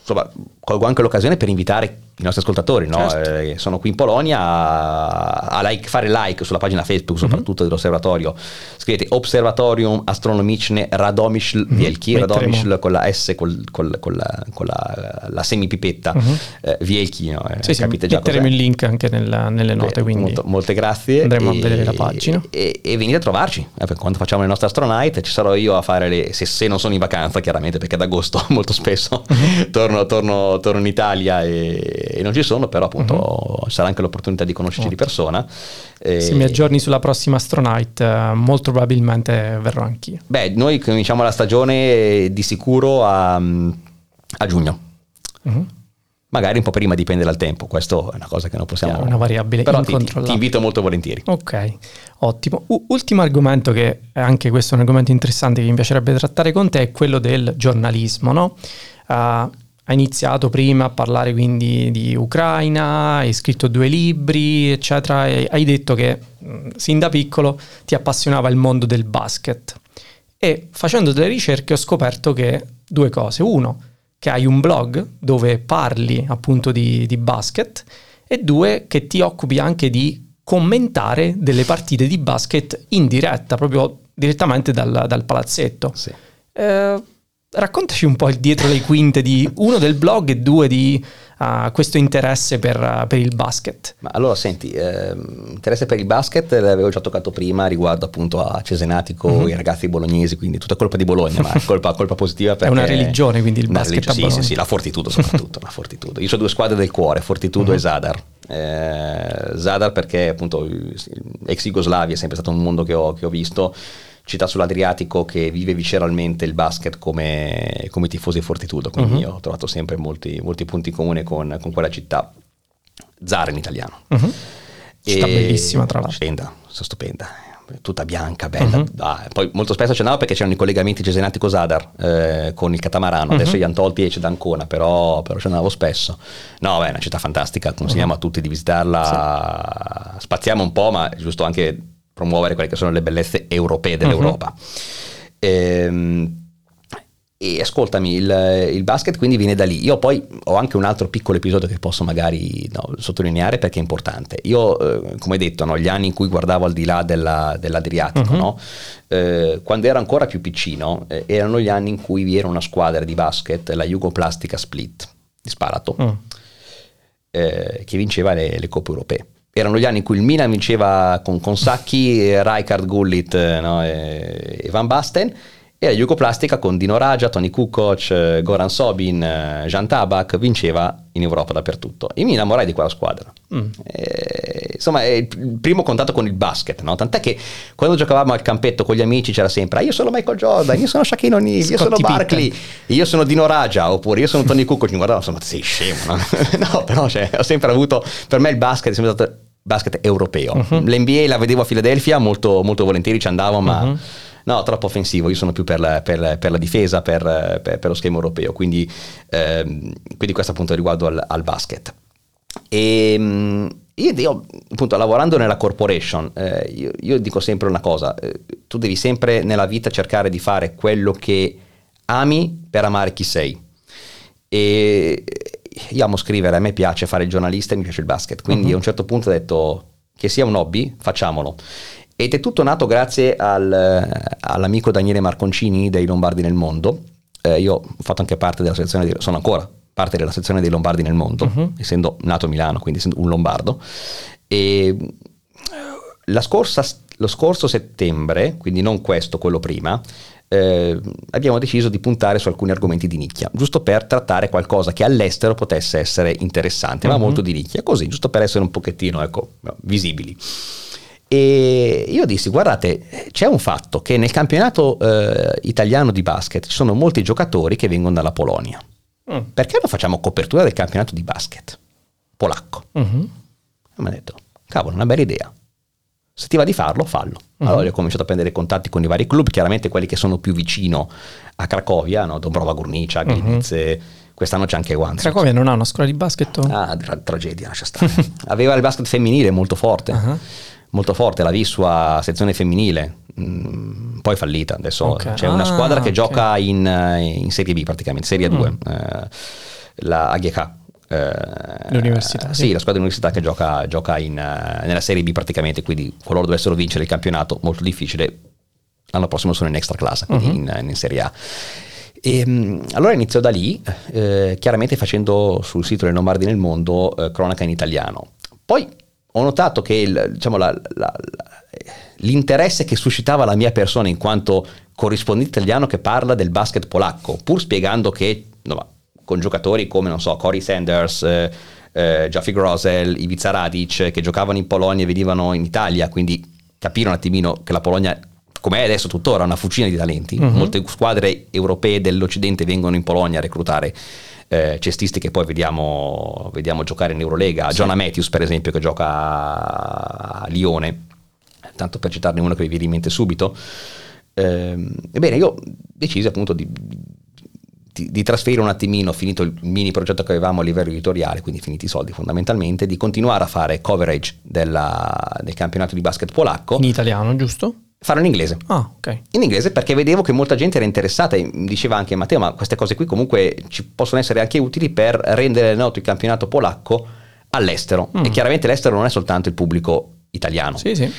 insomma, colgo anche l'occasione per invitare i nostri ascoltatori, no? certo. eh, sono qui in Polonia a, a like, fare like sulla pagina Facebook mm-hmm. soprattutto dell'osservatorio, scrivete Observatorium Astronomiczne mm-hmm. Wielki, Radomyśl con la S, col, col, con, la, con la, la, semipipetta, mm-hmm. eh, Wielki, no? eh, sì, capite sì, già metteremo cos'è. il link anche nella, nelle note, Beh, molto, molte grazie. Andremo e, a vedere la pagina. E, e, venite a trovarci, eh, quando facciamo le nostre astronaut ci sarò io a fare le, se, se non sono in vacanza chiaramente perché ad agosto molto spesso mm-hmm. torno, torno, torno in Italia e e non ci sono, però appunto uh-huh. sarà anche l'opportunità di conoscerci oh. di persona. Se mi aggiorni sulla prossima Astronaut, eh, molto probabilmente verrò anch'io. Beh, noi cominciamo la stagione di sicuro a, a giugno. Uh-huh. Magari un po' prima, dipende dal tempo, questo è una cosa che non possiamo... È una variabile Però ti, ti, invito molto volentieri. Ok, ottimo. U- ultimo argomento che è anche questo un argomento interessante che mi piacerebbe trattare con te è quello del giornalismo, no? Uh, hai iniziato prima a parlare quindi di Ucraina, hai scritto due libri, eccetera, e hai detto che sin da piccolo ti appassionava il mondo del basket. E facendo delle ricerche ho scoperto che due cose. Uno, che hai un blog dove parli appunto di, di basket e due, che ti occupi anche di commentare delle partite di basket in diretta, proprio direttamente dal, dal palazzetto. Sì. Eh, raccontaci un po' il dietro le quinte di uno del blog e due di uh, questo interesse per, uh, per, il basket. Ma allora senti, eh, interesse per il basket l'avevo già toccato prima riguardo appunto a Cesenatico, mm-hmm. i ragazzi bolognesi, quindi tutta colpa di Bologna, ma colpa, colpa positiva perché... È una religione quindi il basket religione, Sì, sì, sì, la Fortitudo soprattutto, la Fortitudo. Io ho due squadre del cuore, Fortitudo mm-hmm. e Zadar. Eh, Zadar perché appunto ex Jugoslavia è sempre stato un mondo che ho, che ho visto città sull'Adriatico che vive visceralmente il basket come, come tifosi Fortitudo, quindi uh-huh. ho trovato sempre molti, molti punti in comune con, con, quella città. Zara in italiano. Uh-huh. Città bellissima tra l'altro. Stupenda, stupenda tutta bianca, bella. Uh-huh. Ah, poi molto spesso ce c'andavo perché c'erano i collegamenti Cesenatico-Sadar eh, con il catamarano, uh-huh. adesso gli hanno tolti e c'è da Ancona, però, però andavo spesso. No, beh, è una città fantastica, consigliamo uh-huh. a tutti di visitarla, sì. spaziamo un po', ma è giusto anche promuovere quelle che sono le bellezze europee dell'Europa. Ehm, e ascoltami, il, il, basket quindi viene da lì. Io poi ho anche un altro piccolo episodio che posso magari no, sottolineare perché è importante. Io, eh, come detto, no, gli anni in cui guardavo al di là della, dell'Adriatico, uh-huh. no? eh, quando ero ancora più piccino, eh, erano gli anni in cui vi era una squadra di basket, la Jugoplastica Split di Sparato, uh-huh. che vinceva le, le coppe europee erano gli anni in cui il Milan vinceva con, con Sacchi, Rijkaard, Gullit no, e, e Van Basten e la Jugoplastica con Dino Raja, Tony Kukoc, eh, Goran Sobin, eh, Jan Tabak vinceva in Europa dappertutto e mi innamorai di quella squadra. Mm. E, insomma, è il primo contatto con il basket, no? tant'è che quando giocavamo al campetto con gli amici c'era sempre ah, io sono Michael Jordan, io sono Shaquille O'Neal, io sono Barkley, io sono Dino Raja oppure io sono Tony Kukoc, mi guardavo insomma sei scemo, no? no però cioè, ho sempre avuto, per me il basket è sempre stato basket europeo. Uh-huh. L'NBA la vedevo a Filadelfia, molto, molto volentieri ci andavo, ma... Uh-huh no, troppo offensivo, io sono più per la, per, per la difesa, per, per, lo schema europeo, quindi, ehm, quindi questo appunto riguardo al, al basket. E ehm, io, io, appunto lavorando nella corporation, eh, io, io, dico sempre una cosa, eh, tu devi sempre nella vita cercare di fare quello che ami per amare chi sei. E io amo scrivere, a me piace fare il giornalista e mi piace il basket, quindi uh-huh. a un certo punto ho detto che sia un hobby, facciamolo. Ed è tutto nato grazie al, all'amico Daniele Marconcini dei Lombardi nel Mondo. Eh, io ho fatto anche parte della sezione, di, sono ancora parte della sezione dei Lombardi nel mondo, uh-huh. essendo nato a Milano, quindi essendo un lombardo. E la scorsa, lo scorso settembre, quindi non questo, quello prima, eh, abbiamo deciso di puntare su alcuni argomenti di nicchia, giusto per trattare qualcosa che all'estero potesse essere interessante, ma molto di nicchia, così, giusto per essere un pochettino ecco, visibili. E io dissi, guardate, c'è un fatto che nel campionato eh, italiano di basket ci sono molti giocatori che vengono dalla Polonia. Mm. Perché non facciamo copertura del campionato di basket polacco? Mm-hmm. E mi ha detto, cavolo, una bella idea. Se ti va di farlo, fallo. Mm-hmm. Allora ho cominciato a prendere contatti con i vari club, chiaramente quelli che sono più vicino a Cracovia, no? Dobrova Gurnica, Gliwice, mm-hmm. quest'anno c'è anche Guanzi. Cracovia non ha una scuola di basket? Ah, tra- tragedia, lascia stare. Aveva il basket femminile molto forte. Uh-huh molto forte, la Visua sezione femminile, mm, poi fallita, adesso okay. c'è una squadra ah, che okay. gioca in, eh, in, Serie B praticamente, Serie 2, mm. eh, la AGK. Eh, L'università. Sì, sì, la squadra dell'università che gioca, gioca in, uh, nella Serie B praticamente, quindi qualora dovessero vincere il campionato, molto difficile, l'anno prossimo sono in extra classe, quindi uh-huh. in, in, Serie A. E, um, allora inizio da lì, eh, chiaramente facendo sul sito del Lombardi nel Mondo eh, cronaca in italiano. Poi ho notato che il, diciamo, la, la, l'interesse che suscitava la mia persona in quanto corrispondente italiano che parla del basket polacco, pur spiegando che no, con giocatori come, non so, Corey Sanders, eh, eh, Jaffi Grosel, Ivica Radic, che giocavano in Polonia e venivano in Italia, quindi capire un attimino che la Polonia come è adesso tuttora una fucina di talenti, uh-huh. molte squadre europee dell'Occidente vengono in Polonia a reclutare eh, cestisti che poi vediamo, vediamo, giocare in Eurolega, sì. Jonah Matthews per esempio che gioca a Lione, tanto per citarne uno che vi viene in mente subito. Eh, ebbene, io decisi appunto di, di, di, trasferire un attimino, finito il mini progetto che avevamo a livello editoriale, quindi finiti i soldi fondamentalmente, di continuare a fare coverage della, del campionato di basket polacco. In italiano, giusto? farlo in inglese. Ah, ok. In inglese perché vedevo che molta gente era interessata e diceva anche Matteo, ma queste cose qui comunque ci possono essere anche utili per rendere noto il campionato polacco all'estero. Mm. E chiaramente l'estero non è soltanto il pubblico italiano. Sì, sì.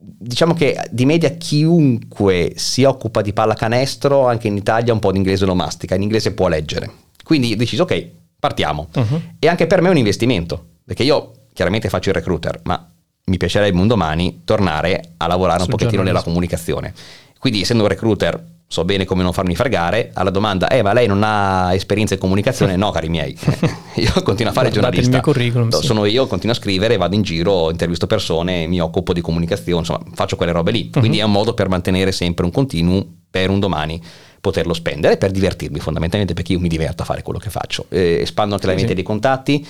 Diciamo che di media chiunque si occupa di pallacanestro, anche in Italia un po' di inglese lo mastica, in inglese può leggere. Quindi ho deciso, ok, partiamo. Uh-huh. E anche per me è un investimento, perché io chiaramente faccio il recruiter, ma mi piacerebbe un domani tornare a lavorare un pochettino nella comunicazione. Quindi essendo un recruiter so bene come non farmi fregare, alla domanda, eh ma lei non ha esperienza in comunicazione? No cari miei, io continuo a fare il giornalista, il mio curriculum, sì. sono io, continuo a scrivere, vado in giro, intervisto persone, mi occupo di comunicazione, insomma faccio quelle robe lì, uh-huh. quindi è un modo per mantenere sempre un continuum per un domani poterlo spendere per divertirmi fondamentalmente perché io mi diverto a fare quello che faccio. Eh, espando anche la mente sì. dei contatti,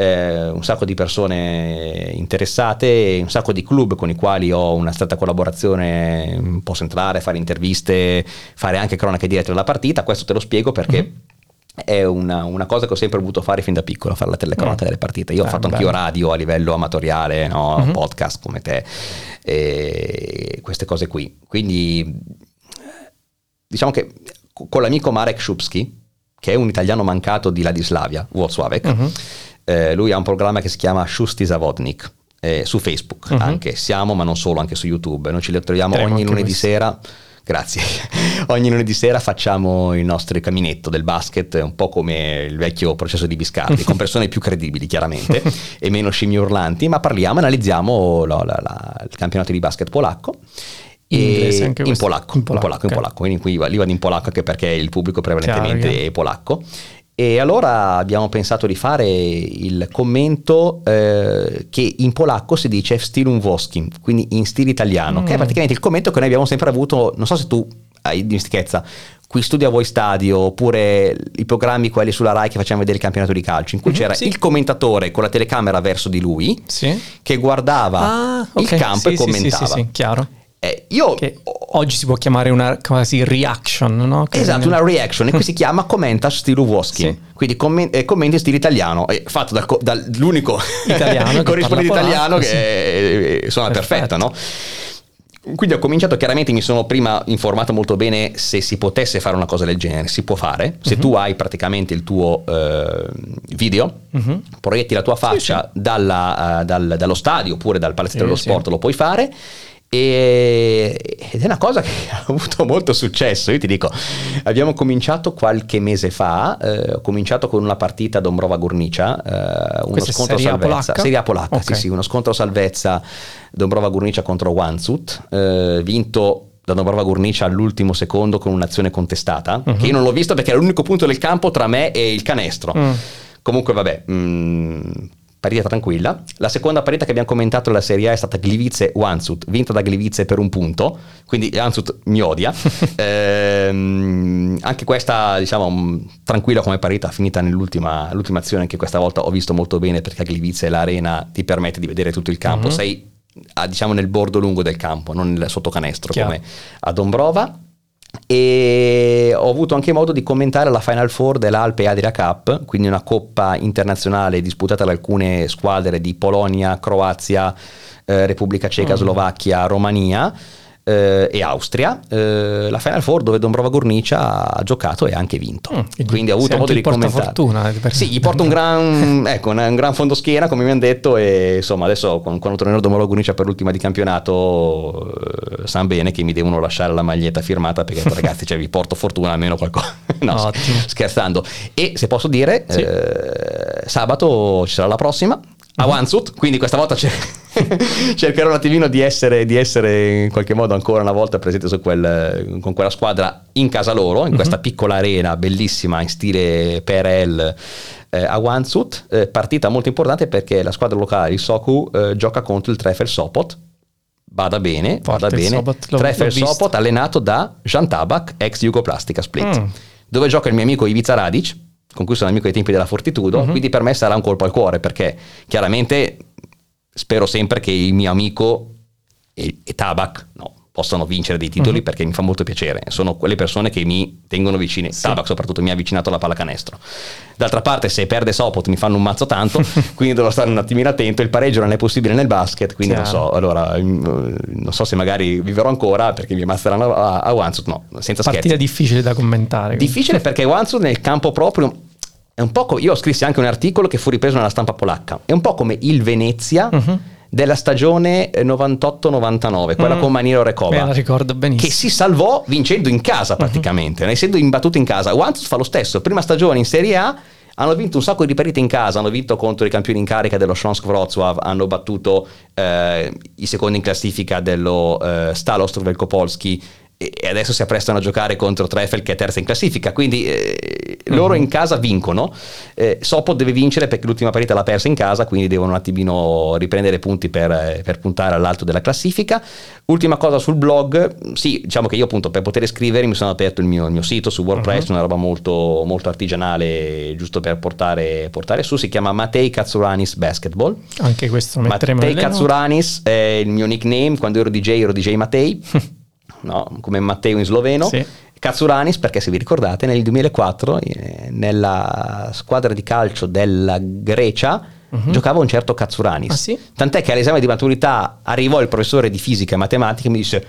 eh, un sacco di persone interessate, un sacco di club con i quali ho una stretta collaborazione, posso entrare, fare interviste, fare anche cronache dirette della partita, questo te lo spiego perché... Mm-hmm è una, una, cosa che ho sempre voluto fare fin da piccolo, fare la telecronaca mm. delle partite. Io ah, ho fatto bello. anch'io radio a livello amatoriale, no? mm-hmm. podcast come te, e queste cose qui. Quindi diciamo che con l'amico Marek Szubski, che è un italiano mancato di Ladislavia, Włocławek, uh-huh. Eh, lui ha un programma che si chiama Shusti Zavodnik, eh, su Facebook uh-huh. anche, siamo ma non solo, anche su YouTube, noi ci troviamo Teremo ogni lunedì questo. sera. Grazie. Ogni lunedì sera facciamo il nostro caminetto del basket, un po' come il vecchio processo di Biscardi, con persone più credibili chiaramente e meno scimmie urlanti, ma parliamo, analizziamo la, la, la, il campionato di basket polacco in inglese anche in polacco, in polacco, in polacco, okay. in polacco. quindi qui lì vado in polacco anche perché il pubblico prevalentemente Chiaro, è polacco. E allora abbiamo pensato di fare il commento eh, che in polacco si dice stilum voskim, quindi in stile italiano, mm. che è mm. praticamente il commento che noi abbiamo sempre avuto, non so se tu hai dimestichezza, qui studia voi stadio oppure i programmi quelli sulla Rai che facevano vedere il campionato di calcio in cui mm-hmm, c'era sì. il commentatore con la telecamera verso di lui sì. che guardava ah, okay. il campo sì, e commentava sì, sì, sì, chiaro eh, io, che oggi si può chiamare una quasi reaction, no? Che esatto, una reaction, e qui si chiama commenta stile Woschi, sì. quindi comment, eh, commenti in stile italiano, eh, fatto dal, dall'unico italiano corrispondente italiano che sì. è, suona perfetta, no? Quindi ho cominciato, chiaramente mi sono prima informato molto bene se si potesse fare una cosa del genere, si può fare, se uh-huh. tu hai praticamente il tuo uh, video, uh-huh. proietti la tua faccia sì, dalla, uh, dal, dallo stadio oppure dal palazzetto dello sport, lo puoi fare e, ed è una cosa che ha avuto molto successo. Io ti dico, abbiamo cominciato qualche mese fa, eh, ho cominciato con una partita Dombrova Gurnicia, eh, uno Questa scontro seria salvezza, polacca? Seria polacca, okay. sì, sì, uno scontro salvezza Dombrova Gurnicia contro Wanzut, eh, vinto da Dombrova Gurnicia all'ultimo secondo con un'azione contestata, uh-huh. che io non l'ho visto perché era l'unico punto del campo tra me e il canestro. Uh. Comunque vabbè, mh, mm, partita tranquilla. La seconda partita che abbiamo commentato nella Serie A è stata Glivice Wansut, vinta da Glivice per un punto, quindi Wansut mi odia. ehm, anche questa, diciamo, tranquilla come partita, finita nell'ultima azione, che questa volta ho visto molto bene perché a Glivice l'arena ti permette di vedere tutto il campo, mm-hmm. sei a, diciamo nel bordo lungo del campo, non nel sottocanestro Chiaro. come a Dombrova e ho avuto anche modo di commentare la Final Four dell'Alpe Adria Cup, quindi una coppa internazionale disputata da alcune squadre di Polonia, Croazia, eh, Repubblica Ceca, mm. Slovacchia, Romania eh, e Austria, eh, la Final Four dove Dombrova Gurnicia ha giocato e ha anche vinto. Mm, quindi ha avuto modo di commentare. fortuna. Per... Sì, gli porta un gran, ecco, un, un gran fondo schiena, come mi hanno detto, e insomma adesso quando, tornerò Dombrova Gurnicia per l'ultima di campionato eh, sanno bene che mi devono lasciare la maglietta firmata perché ragazzi cioè, vi porto fortuna almeno qualcosa. no, Ottimo. scherzando. E se posso dire, sì. eh, sabato ci sarà la prossima a mhm. Wansut, quindi questa volta cercherò un attimino di essere, di essere, in qualche modo ancora una volta presente quel, con quella squadra in casa loro, in questa uh-huh. piccola arena bellissima in stile PRL eh, a Wansut, eh, partita molto importante perché la squadra locale, il Soku, eh, gioca contro il Trefel Sopot, vada bene, vada bene, Trefel Sopot allenato da Jean Tabak, ex Jugoplastica Split, mm. dove gioca il mio amico Ivica Radic, con cui sono amico ai tempi della Fortitudo, uh-huh. quindi per me sarà un colpo al cuore perché chiaramente spero sempre che il mio amico e, e Tabac no, possano vincere dei titoli uh-huh. perché mi fa molto piacere. Sono quelle persone che mi tengono vicine. Sì. Tabac soprattutto mi ha avvicinato alla pallacanestro. D'altra parte se perde Sopot mi fanno un mazzo tanto, quindi devo stare un attimino attento. Il pareggio non è possibile nel basket, quindi Chiaro. non so. Allora, mm, non so se magari vivrò ancora perché mi ammazzeranno a, a Wansut. No, senza Partita scherzi. difficile da commentare. Difficile perché Wansut nel campo proprio è un po' co- io scrissi anche un articolo che fu ripreso nella stampa polacca. È un po' come il Venezia. Uh-huh della stagione 98-99, quella mm. con Manilo Recoba. la ricordo benissimo. Che si salvò vincendo in casa mhm. praticamente, uh-huh. essendo imbattuto in casa. Wantus fa lo stesso, prima stagione in Serie A hanno vinto un sacco di partite in casa, hanno vinto contro i campioni in carica dello Shansk Wrocław, hanno battuto eh, i secondi in classifica dello eh, Stalostro Velkopolski e adesso si apprestano a giocare contro Treffel che è terza in classifica, quindi eh, loro mm-hmm. in casa vincono, eh, Sopot deve vincere perché l'ultima partita l'ha persa in casa, quindi devono un attimino riprendere punti per, eh, per, puntare all'alto della classifica. Ultima cosa sul blog, sì, diciamo che io appunto per poter scrivere mi sono aperto il mio, il mio sito su WordPress, mm-hmm. una roba molto, molto artigianale, giusto per portare, portare, su, si chiama Matei Katsuranis Basketball. Anche questo metteremo Matei Katsuranis è il mio nickname, quando ero DJ ero DJ Matei. no? come Matteo in sloveno. Sì. Katsuranis, perché se vi ricordate, nel 2004 eh, nella squadra di calcio della Grecia uh-huh. giocava un certo Katsuranis. Ah, sì? Tant'è che all'esame di maturità arrivò il professore di fisica e matematica e mi disse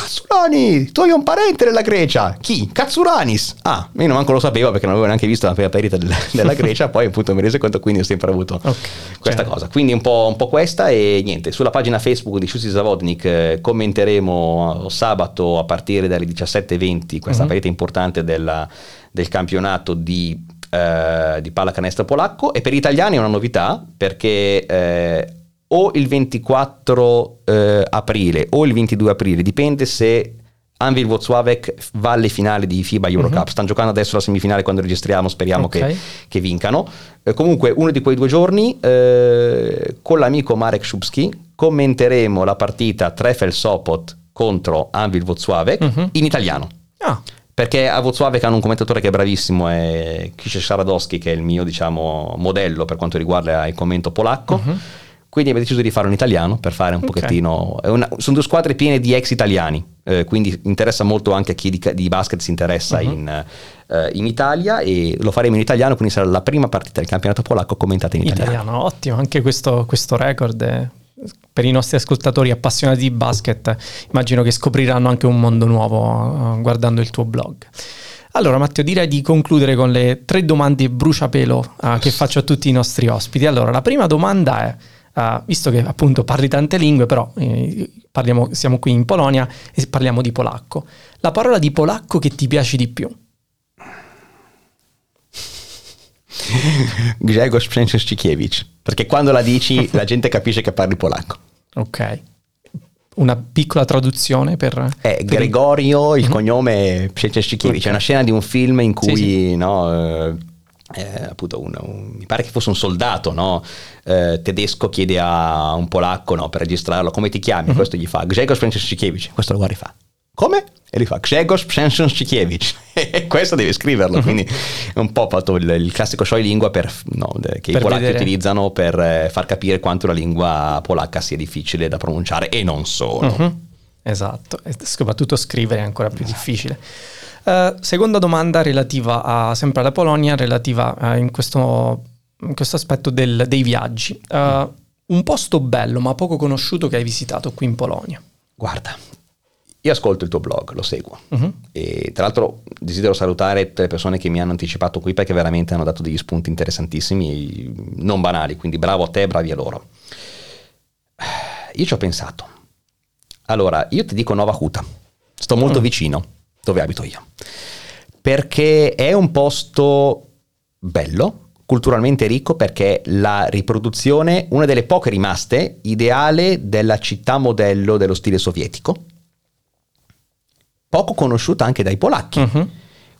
Katsuranis, tu hai un parente nella Grecia. Chi? Katsuranis. Ah, io non manco lo sapevo perché non avevo neanche visto la prima partita della, della Grecia, poi appunto mi rese conto, quindi ho sempre avuto okay, questa certo. cosa. Quindi un po', un po', questa e niente, sulla pagina Facebook di Shusi Zavodnik eh, commenteremo sabato a partire dalle 17.20 questa uh-huh. partita importante della, del campionato di, eh, di pallacanestro polacco e per gli italiani è una novità perché... Eh, o il 24 eh, aprile o il 22 aprile, dipende se Anvil Wozławek va alle finali di FIBA Eurocup. Uh-huh. Stanno giocando adesso la semifinale quando registriamo, speriamo okay. che, che, vincano. Eh, comunque, uno di quei due giorni, eh, con l'amico Marek Szubski, commenteremo la partita Trefel Sopot contro Anvil Wozławek uh-huh. in italiano. Ah. Perché a Wozławek hanno un commentatore che è bravissimo, è Kisze Saradowski, che è il mio diciamo, modello per quanto riguarda il commento polacco. Uh-huh quindi abbiamo deciso di farlo in italiano per fare un okay. pochettino... Una, sono due squadre piene di ex italiani, eh, quindi interessa molto anche a chi di, di basket si interessa uh-huh. in, eh, in, Italia e lo faremo in italiano, quindi sarà la prima partita del campionato polacco commentata in italiano. italiano ottimo, anche questo, questo record è per i nostri ascoltatori appassionati di basket, immagino che scopriranno anche un mondo nuovo uh, guardando il tuo blog. Allora Matteo direi di concludere con le tre domande bruciapelo uh, che faccio a tutti i nostri ospiti. Allora la prima domanda è Uh, visto che appunto parli tante lingue, però eh, parliamo, siamo qui in Polonia e parliamo di polacco. La parola di polacco che ti piace di più? Grzegorz Przęczyszczykiewicz, perché quando la dici la gente capisce che parli polacco. Ok. Una piccola traduzione per... Per Gregorio, il, il mm-hmm. cognome Przęczyszczykiewicz, okay. è una scena di un film in cui sì, sì. No, eh, eh, appunto un, un, mi pare che fosse un soldato no? eh, tedesco chiede a un polacco no, per registrarlo come ti chiami mm-hmm. questo gli fa Grzegorz Przęczyszczykiewicz questo lo guarda e fa come? e gli fa Grzegorz Przęczyszczykiewicz e questo devi scriverlo mm-hmm. quindi è un po' fatto il, il classico scioglilingua per, no, che per i polacchi vedere. utilizzano per eh, far capire quanto la lingua polacca sia difficile da pronunciare e non solo mm-hmm. esatto e soprattutto scrivere è ancora più esatto. difficile Uh, seconda domanda relativa a, sempre alla Polonia, relativa uh, in, questo, in, questo, aspetto del, dei viaggi. Uh, un posto bello ma poco conosciuto che hai visitato qui in Polonia. Guarda, io ascolto il tuo blog, lo seguo uh-huh. e tra l'altro desidero salutare tutte le persone che mi hanno anticipato qui perché veramente hanno dato degli spunti interessantissimi, non banali, quindi bravo a te, bravi a loro. Io ci ho pensato. Allora, io ti dico Nova Huta, sto molto uh-huh. vicino dove abito io. Perché è un posto bello, culturalmente ricco perché la riproduzione, una delle poche rimaste, ideale della città modello dello stile sovietico, poco conosciuta anche dai polacchi. Uh-huh.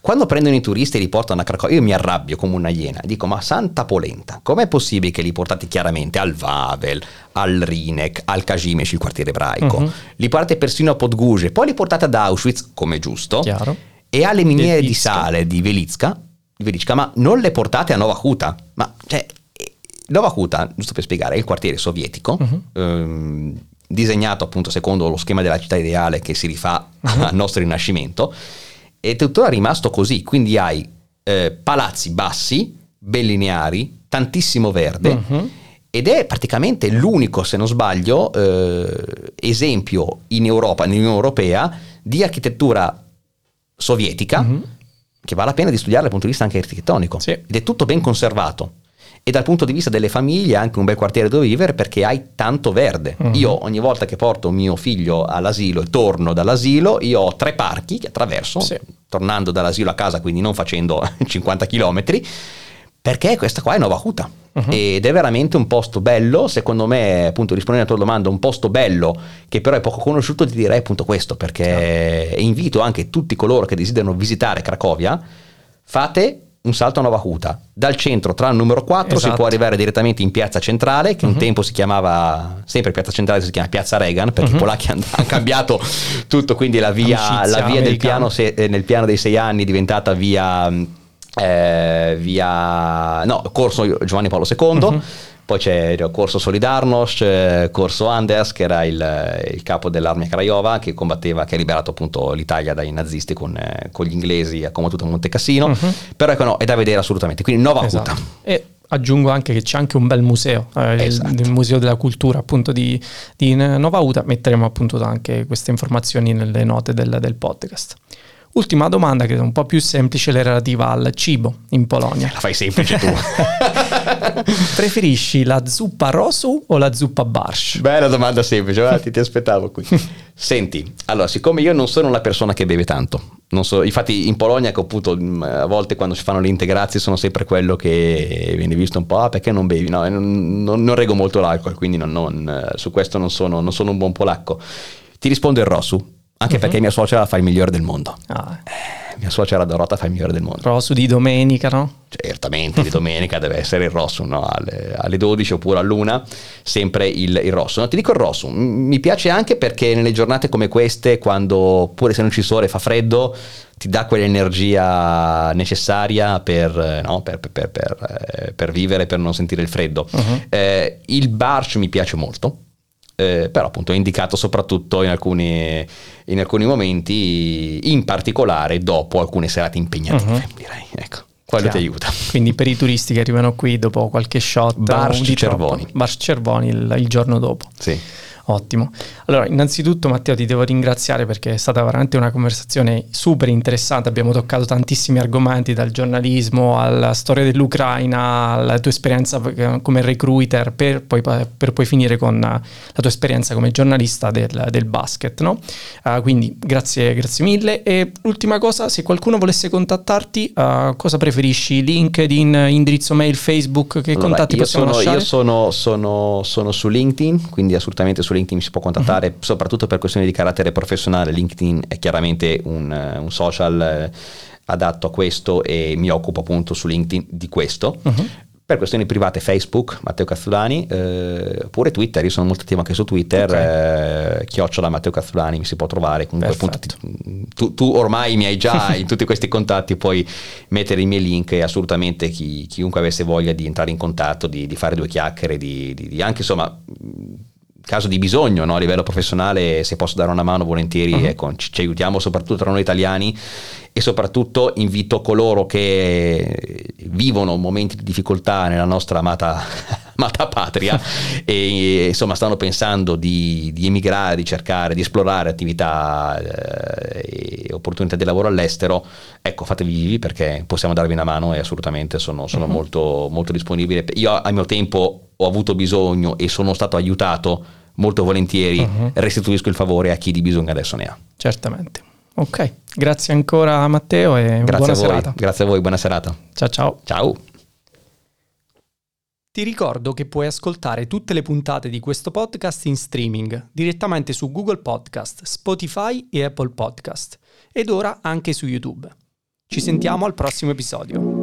Quando prendono i turisti e li portano a Cracovia, io mi arrabbio come una iena. Dico, ma santa polenta, com'è possibile che li portate chiaramente al Vavel, al Rinek, al Kazimierz, il quartiere ebraico? Uh-huh. Li portate persino a Podgórze, poi li portate ad Auschwitz, come giusto, Chiaro. e alle miniere di sale di Velitska, Velitska, ma non le portate a Nova Huta. Ma, cioè, Nova Huta, giusto per spiegare, è il quartiere sovietico, uh-huh. ehm, disegnato appunto secondo lo schema della città ideale che si rifà uh-huh. al nostro rinascimento, è tuttora rimasto così, quindi hai eh, palazzi bassi, belli lineari, tantissimo verde uh-huh. ed è praticamente l'unico, se non sbaglio, eh, esempio in Europa, nell'Unione Europea, di architettura sovietica uh-huh. che vale la pena di studiare dal punto di vista anche architettonico. Sì. Ed è tutto ben conservato e dal punto di vista delle famiglie è anche un bel quartiere dove vivere perché hai tanto verde. Uh-huh. Io ogni volta che porto mio figlio all'asilo e torno dall'asilo, io ho tre parchi che attraverso, sì. tornando dall'asilo a casa, quindi non facendo 50 km, perché questa qua è Nova Huta. uh-huh. ed è veramente un posto bello, secondo me, appunto rispondendo alla tua domanda, un posto bello che però è poco conosciuto, ti direi appunto questo, perché uh invito anche tutti coloro che desiderano visitare Cracovia, fate un salto a Nova Huta. Dal centro, tra il numero 4, esatto. si può arrivare direttamente in piazza centrale, che uh-huh. un mhm. tempo si chiamava, sempre piazza centrale si chiama piazza Reagan, perché uh-huh. i mhm. polacchi hanno cambiato tutto, quindi la via, la via del piano, se, eh, nel piano dei sei anni è diventata via, eh, via no, corso Giovanni Paolo II. Uh-huh poi c'è il corso Solidarnosc, corso Anders, che era il, il capo dell'armia Craiova, che combatteva, che ha liberato appunto l'Italia dai nazisti con, eh, con gli inglesi a combattuto a Monte Cassino. Uh-huh. Però ecco no, è da vedere assolutamente. Quindi Nova esatto. Huta. E aggiungo anche che c'è anche un bel museo, eh, esatto. il, il, Museo della Cultura appunto di, di Nova Uta, metteremo appunto anche queste informazioni nelle note del, del podcast. Ultima domanda che è un po' più semplice, è relativa al cibo in Polonia. La fai semplice tu. Preferisci la zuppa rosu o la zuppa barsch? Bella domanda semplice, guarda, ti, ti aspettavo qui. Senti, allora, siccome io non sono una persona che beve tanto, so, infatti in Polonia che ho appunto mm, a volte quando si fanno le integrazioni sono sempre quello che viene visto un po', ah perché non bevi? No, non, non, non reggo molto l'alcol, quindi non, su questo non sono, non sono un buon polacco. Ti rispondo il rosu anche uh-huh. perché mia suocera fa il migliore del mondo. Ah. Eh, mia suocera Dorota fa il migliore del mondo. Rosso di domenica, no? Certamente, di domenica deve essere il rosso, no? alle, alle, 12 oppure all'una, sempre il, il rosso. No, ti dico il rosso, mi piace anche perché nelle giornate come queste, quando pure se non ci sole fa freddo, ti dà quell'energia necessaria per, no? per, per, per, per, vivere, per non sentire il freddo. Uh-huh. Eh, il barch mi piace molto eh, però appunto è indicato soprattutto in alcuni, in alcuni, momenti, in particolare dopo alcune serate impegnative, uh-huh. direi. Ecco. Quello Chiaro. ti aiuta. Quindi per i turisti che arrivano qui dopo qualche shot, Barci Cervoni. Barci Cervoni il, il giorno dopo. Sì. Ottimo. Allora, innanzitutto Matteo ti devo ringraziare perché è stata veramente una conversazione super interessante, abbiamo toccato tantissimi argomenti dal giornalismo alla storia dell'Ucraina, alla tua esperienza come recruiter, per poi, per poi finire con la tua esperienza come giornalista del, del basket. No? Uh, quindi grazie, grazie mille. E ultima cosa, se qualcuno volesse contattarti, uh, cosa preferisci? LinkedIn, indirizzo mail, Facebook, che allora, contatti possiamo sono, lasciare? Io sono, sono, sono su LinkedIn, quindi assolutamente su LinkedIn LinkedIn si può contattare uh-huh. soprattutto per questioni di carattere professionale. LinkedIn è chiaramente un, un social eh, adatto a questo e mi occupo appunto su LinkedIn di questo. Uh-huh. Per questioni private Facebook, Matteo Cazzulani, eh, oppure Twitter, io sono molto attivo anche su Twitter, okay. eh, chiocciola Matteo Cazzulani, mi si può trovare, comunque appunto ti, tu, tu, ormai mi hai già in tutti questi contatti, puoi mettere i miei link e assolutamente chi, chiunque avesse voglia di entrare in contatto, di, di fare due chiacchiere, di, di, di anche insomma caso di bisogno no? a livello professionale, se posso dare una mano volentieri, uh-huh. ecco, ci, ci, aiutiamo soprattutto tra noi italiani e soprattutto invito coloro che vivono momenti di difficoltà nella nostra amata, amata patria e insomma stanno pensando di, di, emigrare, di cercare, di esplorare attività eh, e opportunità di lavoro all'estero, ecco fatevi vivi perché possiamo darvi una mano e assolutamente sono, sono uh-huh. molto, molto disponibile. Io al mio tempo ho avuto bisogno e sono stato aiutato molto volentieri uh-huh. restituisco il favore a chi di bisogno adesso ne ha. Certamente. Ok, grazie ancora Matteo e grazie buona serata. Grazie a voi, buona serata. Ciao ciao. Ciao. Ti ricordo che puoi ascoltare tutte le puntate di questo podcast in streaming direttamente su Google Podcast, Spotify e Apple Podcast ed ora anche su YouTube. Ci sentiamo al prossimo episodio.